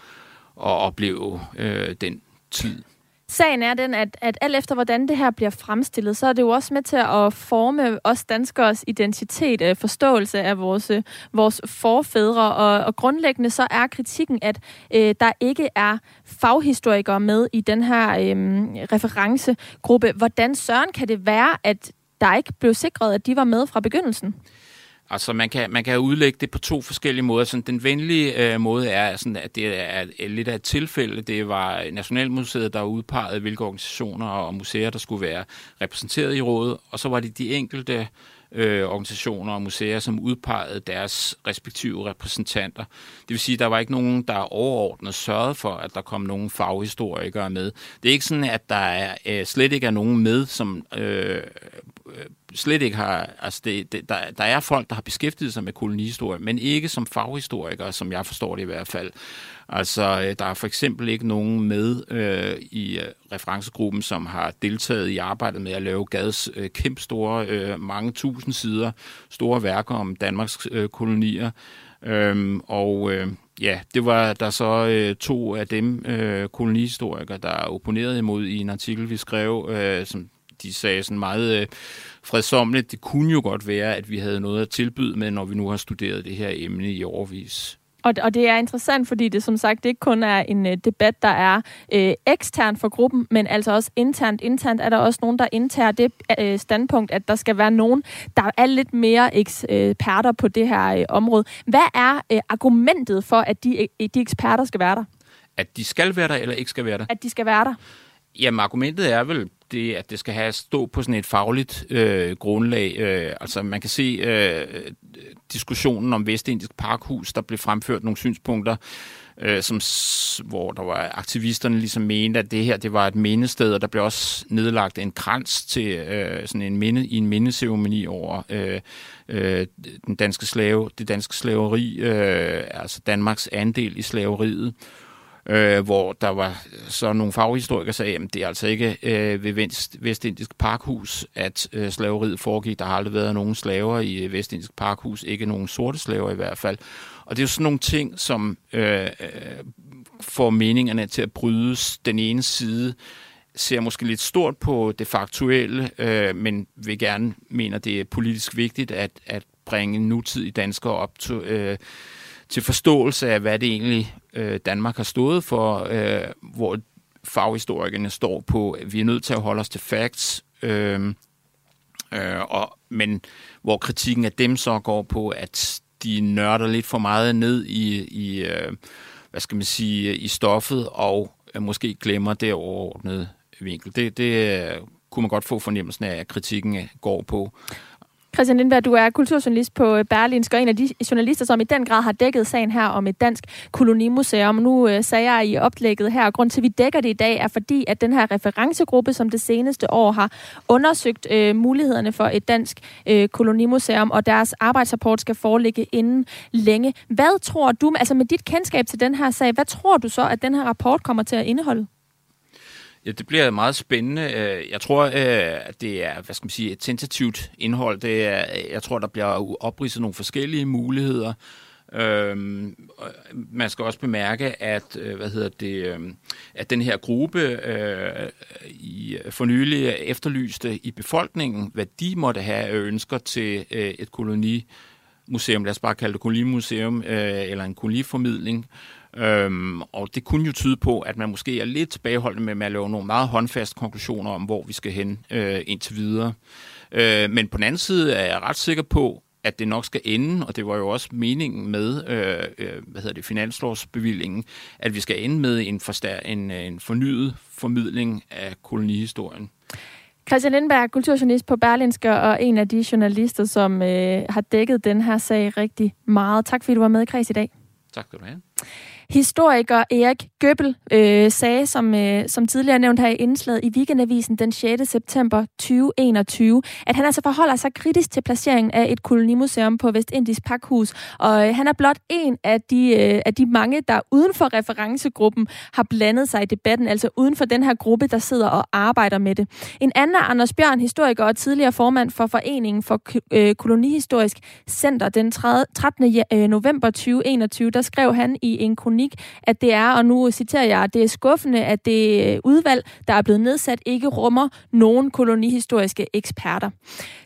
og opleve øh, den tid. Sagen er den, at, at alt efter hvordan det her bliver fremstillet, så er det jo også med til at forme os danskers identitet, øh, forståelse af vores, øh, vores forfædre, og, og grundlæggende så er kritikken, at øh, der ikke er faghistorikere med i den her øh, referencegruppe. Hvordan søren kan det være, at der ikke blev sikret, at de var med fra begyndelsen? Altså, man kan, man kan udlægge det på to forskellige måder. Sådan, den venlige øh, måde er, sådan, at det er lidt af et tilfælde. Det var Nationalmuseet, der udpegede, hvilke organisationer og museer, der skulle være repræsenteret i rådet. Og så var det de enkelte øh, organisationer og museer, som udpegede deres respektive repræsentanter. Det vil sige, at der var ikke nogen, der overordnet sørgede for, at der kom nogen faghistorikere med. Det er ikke sådan, at der er, øh, slet ikke er nogen med, som øh, Øh, slet ikke har... Altså det, det, der, der er folk, der har beskæftiget sig med kolonihistorie, men ikke som faghistorikere, som jeg forstår det i hvert fald. Altså, øh, der er for eksempel ikke nogen med øh, i øh, referencegruppen, som har deltaget i arbejdet med at lave Gads øh, kæmpe store, øh, mange tusind sider, store værker om Danmarks øh, kolonier. Øhm, og øh, ja, det var der så øh, to af dem øh, kolonihistorikere, der opponerede imod i en artikel, vi skrev, øh, som de sagde sådan meget øh, fredsomligt, det kunne jo godt være, at vi havde noget at tilbyde med, når vi nu har studeret det her emne i overvis. Og, og det er interessant, fordi det som sagt ikke kun er en uh, debat, der er uh, ekstern for gruppen, men altså også internt. Internt er der også nogen, der indtager det uh, standpunkt, at der skal være nogen, der er lidt mere eksperter på det her uh, område. Hvad er uh, argumentet for, at de, uh, de eksperter skal være der? At de skal være der, eller ikke skal være der? At de skal være der. Jamen, argumentet er vel det, at det skal have stå på sådan et fagligt øh, grundlag. Øh, altså, man kan se øh, diskussionen om Vestindisk Parkhus, der blev fremført nogle synspunkter, øh, som, hvor der var aktivisterne ligesom mente, at det her det var et mindested, og der blev også nedlagt en krans til øh, sådan en minde, i en mindeseremoni over øh, øh, den danske slave, det danske slaveri, øh, altså Danmarks andel i slaveriet. øh, Øh, hvor der var så nogle faghistorikere, sagde, at det er altså ikke øh, ved Vest, Vestindisk Parkhus, at øh, slaveriet foregik. Der har aldrig været nogen slaver i øh, Vestindisk Parkhus, ikke nogen sorte slaver i hvert fald. Og det er jo sådan nogle ting, som øh, øh, får meningerne til at brydes. Den ene side ser måske lidt stort på det faktuelle, øh, men vil gerne mener, det er politisk vigtigt at, at bringe nutidige danskere op til, øh, til forståelse af, hvad det egentlig øh, Danmark har stået for, øh, hvor faghistorikerne står på, at vi er nødt til at holde os til facts, øh, øh, og, men hvor kritikken af dem så går på, at de nørder lidt for meget ned i, i øh, hvad skal man sige, i stoffet, og øh, måske glemmer det overordnede vinkel. Det, det øh, kunne man godt få fornemmelsen af, at kritikken øh, går på. Christian Lindberg, du er kulturjournalist på øh, Berlinsk, og en af de journalister, som i den grad har dækket sagen her om et dansk kolonimuseum. Nu øh, sagde jeg i oplægget her, og grund til, at vi dækker det i dag, er fordi, at den her referencegruppe, som det seneste år har undersøgt øh, mulighederne for et dansk øh, kolonimuseum, og deres arbejdsrapport skal foreligge inden længe. Hvad tror du, altså med dit kendskab til den her sag, hvad tror du så, at den her rapport kommer til at indeholde? Ja, det bliver meget spændende. Øh, jeg tror, øh, det er hvad skal man sige, et tentativt indhold. Det er, øh, jeg tror, der bliver opridset nogle forskellige muligheder. Øhm, man skal også bemærke, at hvad hedder det, øhm, at den her gruppe øh, i for nylig efterlyste i befolkningen, hvad de måtte have ønsker til øh, et kolonimuseum, lad os bare kalde det kolonimuseum, øh, eller en koloniformidling. Øhm, og det kunne jo tyde på, at man måske er lidt tilbageholdende med, at lave nogle meget håndfaste konklusioner om, hvor vi skal hen øh, indtil videre. Øh, men på den anden side er jeg ret sikker på, at det nok skal ende, og det var jo også meningen med øh, øh hvad hedder det, finanslovsbevillingen, at vi skal ende med en, forstær- en, en fornyet formidling af kolonihistorien. Christian Lindberg, kulturjournalist på Berlinske, og en af de journalister, som øh, har dækket den her sag rigtig meget. Tak fordi du var med i Kreds i dag. Tak skal du have. Historiker Erik Gøbel øh, sagde, som, øh, som tidligere nævnt her i indslaget i Weekendavisen den 6. september 2021, at han altså forholder sig kritisk til placeringen af et kolonimuseum på Vestindisk Pakhus. Og øh, han er blot en af de, øh, af de mange, der uden for referencegruppen har blandet sig i debatten, altså uden for den her gruppe, der sidder og arbejder med det. En anden er Anders Bjørn, historiker og tidligere formand for Foreningen for øh, Kolonihistorisk Center den 13. Øh, november 2021, der skrev han i en kronik kronik, at det er, og nu citerer jeg, det er skuffende, at det øh, udvalg, der er blevet nedsat, ikke rummer nogen kolonihistoriske eksperter.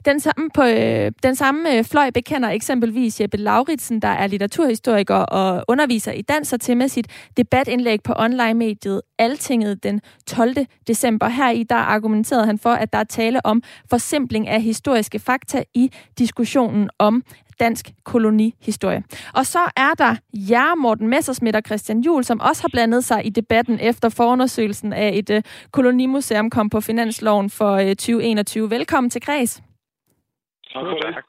Den samme, på, øh, den samme øh, fløj bekender eksempelvis Jeppe Lauritsen, der er litteraturhistoriker og underviser i danser til med sit debatindlæg på online-mediet Altinget den 12. december. Her i der argumenterede han for, at der er tale om forsimpling af historiske fakta i diskussionen om dansk kolonihistorie. Og så er der jer, Morten Messersmith og Christian Juhl, som også har blandet sig i debatten efter forundersøgelsen af et øh, kolonimuseum kom på finansloven for øh, 2021. Velkommen til Kreds. Tak.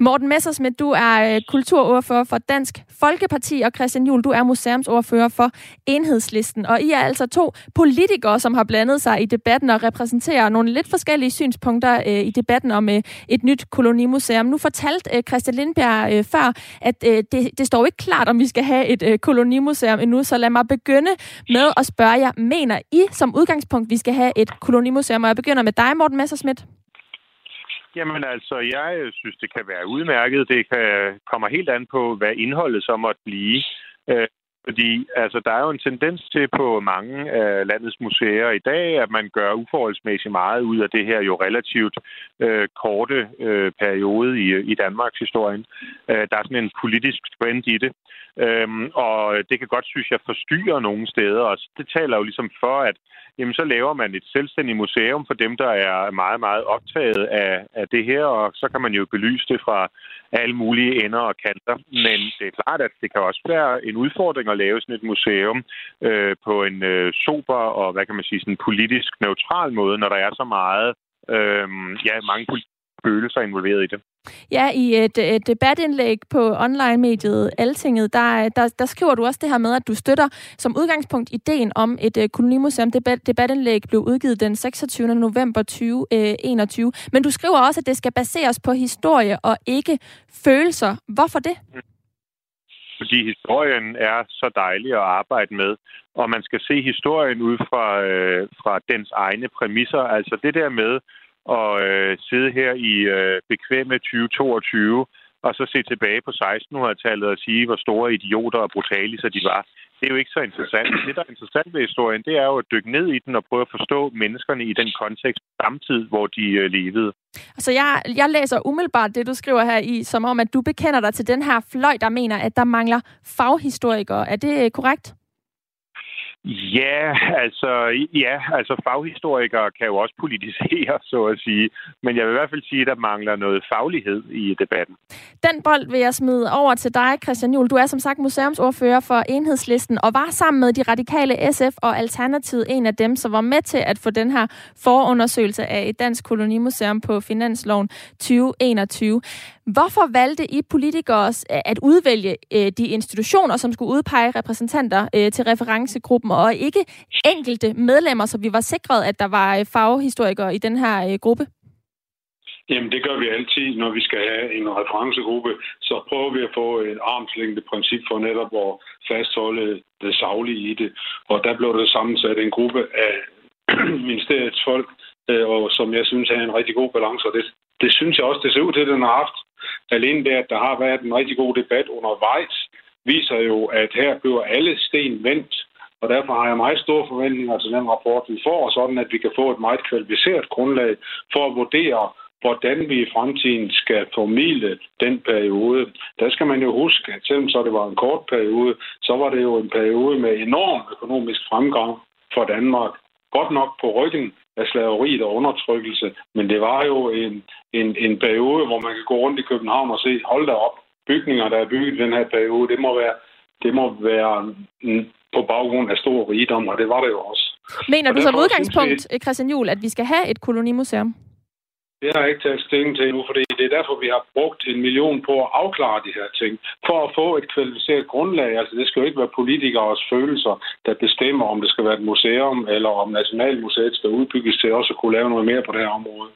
Morten Messersmith, du er øh, kulturordfører for Dansk Folkeparti, og Christian Juhl, du er museumsordfører for Enhedslisten. Og I er altså to politikere, som har blandet sig i debatten og repræsenterer nogle lidt forskellige synspunkter øh, i debatten om øh, et nyt kolonimuseum. Nu fortalte øh, Christian Lindberg øh, før, at øh, det, det står ikke klart, om vi skal have et øh, kolonimuseum endnu, så lad mig begynde med at spørge jer, mener I som udgangspunkt, vi skal have et kolonimuseum? Og jeg begynder med dig, Morten Messersmith. Jamen altså, jeg synes, det kan være udmærket. Det kan, kommer helt an på, hvad indholdet så måtte blive. Øh, fordi altså, der er jo en tendens til på mange af landets museer i dag, at man gør uforholdsmæssigt meget ud af det her jo relativt øh, korte øh, periode i, i Danmarks historien. Øh, der er sådan en politisk trend i det. Øhm, og det kan godt, synes jeg, forstyrre nogle steder. Og det taler jo ligesom for, at jamen, så laver man et selvstændigt museum for dem, der er meget, meget optaget af, af det her, og så kan man jo belyse det fra alle mulige ender og kanter. Men det er klart, at det kan også være en udfordring at lave sådan et museum øh, på en øh, sober og, hvad kan man sige, sådan politisk neutral måde, når der er så meget, øh, ja, mange følelser involveret i det. Ja, i et, et debatindlæg på online-mediet Altinget, der, der, der skriver du også det her med, at du støtter som udgangspunkt ideen om et uh, kolonimuseum. Debat, debatindlæg blev udgivet den 26. november 2021. Uh, Men du skriver også, at det skal baseres på historie og ikke følelser. Hvorfor det? Fordi historien er så dejlig at arbejde med, og man skal se historien ud fra, øh, fra dens egne præmisser. Altså det der med at øh, sidde her i øh, bekvemme 2022 og så se tilbage på 1600-tallet og sige, hvor store idioter og brutale så de var. Det er jo ikke så interessant. Det, der er interessant ved historien, det er jo at dykke ned i den og prøve at forstå menneskerne i den kontekst samtid, hvor de øh, levede. Altså, jeg, jeg læser umiddelbart det, du skriver her i, som om, at du bekender dig til den her fløj, der mener, at der mangler faghistorikere. Er det øh, korrekt? Ja, altså, ja, altså faghistorikere kan jo også politisere, så at sige. Men jeg vil i hvert fald sige, at der mangler noget faglighed i debatten. Den bold vil jeg smide over til dig, Christian Juhl. Du er som sagt museumsordfører for Enhedslisten, og var sammen med de radikale SF og Alternativet en af dem, som var med til at få den her forundersøgelse af et dansk kolonimuseum på Finansloven 2021. Hvorfor valgte I politikere at udvælge de institutioner, som skulle udpege repræsentanter til referencegruppen, og ikke enkelte medlemmer, så vi var sikret, at der var øh, faghistorikere i den her øh, gruppe? Jamen, det gør vi altid, når vi skal have en referencegruppe. Så prøver vi at få et armslængde princip for netop at fastholde det savlige i det. Og der blev der sammensat en gruppe af *clears throat* ministeriets folk, øh, og som jeg synes er en rigtig god balance, og det, det synes jeg også, det ser ud til, at den har haft. Alene det, at der har været en rigtig god debat undervejs, viser jo, at her bliver alle sten vendt. Og derfor har jeg meget store forventninger til den rapport, vi får, sådan at vi kan få et meget kvalificeret grundlag for at vurdere, hvordan vi i fremtiden skal formidle den periode. Der skal man jo huske, at selvom så det var en kort periode, så var det jo en periode med enorm økonomisk fremgang for Danmark. Godt nok på ryggen af slaveriet og undertrykkelse, men det var jo en, en, en periode, hvor man kan gå rundt i København og se, hold da op, bygninger, der er bygget i den her periode, det må være, det må være på baggrund af stor rigdom, og det var det jo også. Mener du som udgangspunkt, Christian Juhl, at vi skal have et kolonimuseum? Det har jeg ikke taget stilling til endnu, fordi det er derfor, vi har brugt en million på at afklare de her ting. For at få et kvalificeret grundlag. Altså, det skal jo ikke være politikers følelser, der bestemmer, om det skal være et museum, eller om Nationalmuseet skal udbygges til også at kunne lave noget mere på det her område.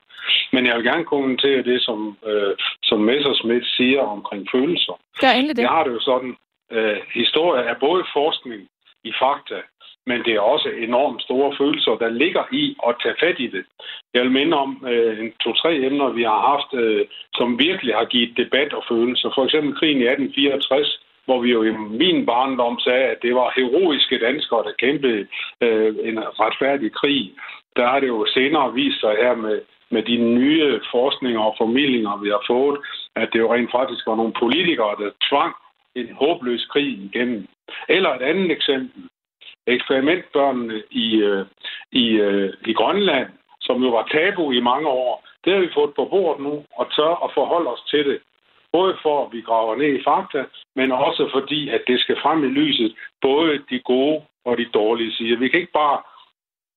Men jeg vil gerne kommentere det, som, øh, som Messersmith siger omkring følelser. Gør endelig det. Jeg har det jo sådan, øh, historie er både forskning i fakta, men det er også enormt store følelser, der ligger i at tage fat i det. Jeg vil minde om øh, en to-tre emner, vi har haft, øh, som virkelig har givet debat og følelser. For eksempel krigen i 1864, hvor vi jo i min barndom sagde, at det var heroiske danskere, der kæmpede øh, en retfærdig krig. Der har det jo senere vist sig her med, med de nye forskninger og formidlinger, vi har fået, at det jo rent faktisk var nogle politikere, der tvang en håbløs krig igennem. Eller et andet eksempel eksperimentbørnene i, øh, i, øh, i Grønland, som jo var tabu i mange år, det har vi fået på bordet nu, og tør at forholde os til det. Både for, at vi graver ned i fakta, men også fordi, at det skal frem i lyset, både de gode og de dårlige sider. Vi kan ikke bare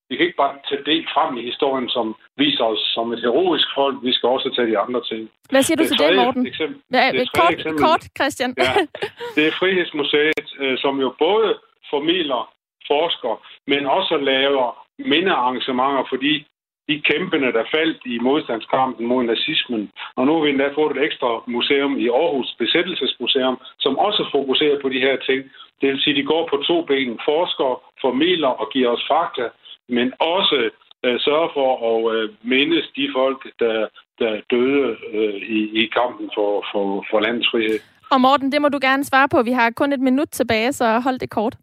vi kan ikke bare tage det frem i historien, som viser os som et heroisk folk. Vi skal også tage de andre ting. Hvad siger du til det, Morten? Eksempel, ja, det kort, eksempel, kort, Christian. ja, det er Frihedsmuseet, øh, som jo både formidler forsker, men også laver mindearrangementer for de, de der faldt i modstandskampen mod nazismen. Og nu har vi endda fået et ekstra museum i Aarhus, Besættelsesmuseum, som også fokuserer på de her ting. Det vil sige, at de går på to ben. Forsker, formidler og giver os fakta, men også øh, sørger for at øh, mindes de folk, der, der døde øh, i, i kampen for, for, for landets frihed. Og Morten, det må du gerne svare på. Vi har kun et minut tilbage, så hold det kort.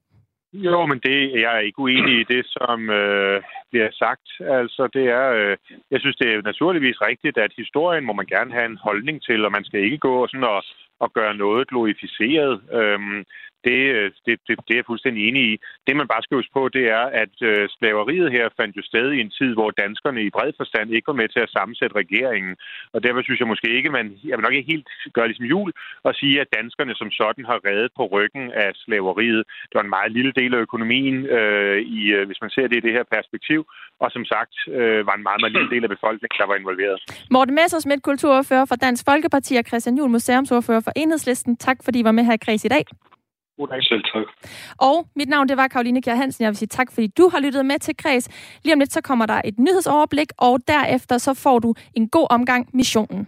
Jo, men det, jeg er ikke uenig i det, som øh, bliver sagt. Altså, det er, øh, jeg synes, det er naturligvis rigtigt, at historien må man gerne have en holdning til, og man skal ikke gå sådan og, og gøre noget glorificeret. Øhm, det, øh, det, det, det er jeg fuldstændig enig i. Det, man bare skal huske på, det er, at øh, slaveriet her fandt jo sted i en tid, hvor danskerne i bred forstand ikke var med til at sammensætte regeringen. Og derfor synes jeg måske ikke, man, jeg vil nok ikke helt gøre ligesom jul og sige, at danskerne som sådan har reddet på ryggen af slaveriet. Det var en meget lille del af økonomien, øh, i, øh, hvis man ser det i det her perspektiv. Og som sagt, øh, var en meget, meget lille del af befolkningen, der var involveret. Morten Messersmith, kulturordfører for Dansk Folkeparti og Christian Juhl, museumsordfører for Enhedslisten. Tak fordi I var med her i Kreds i dag. Selv tak. Og mit navn, det var Karoline Kjær Hansen. Jeg vil sige tak, fordi du har lyttet med til Kreds. Lige om lidt, så kommer der et nyhedsoverblik, og derefter så får du en god omgang missionen.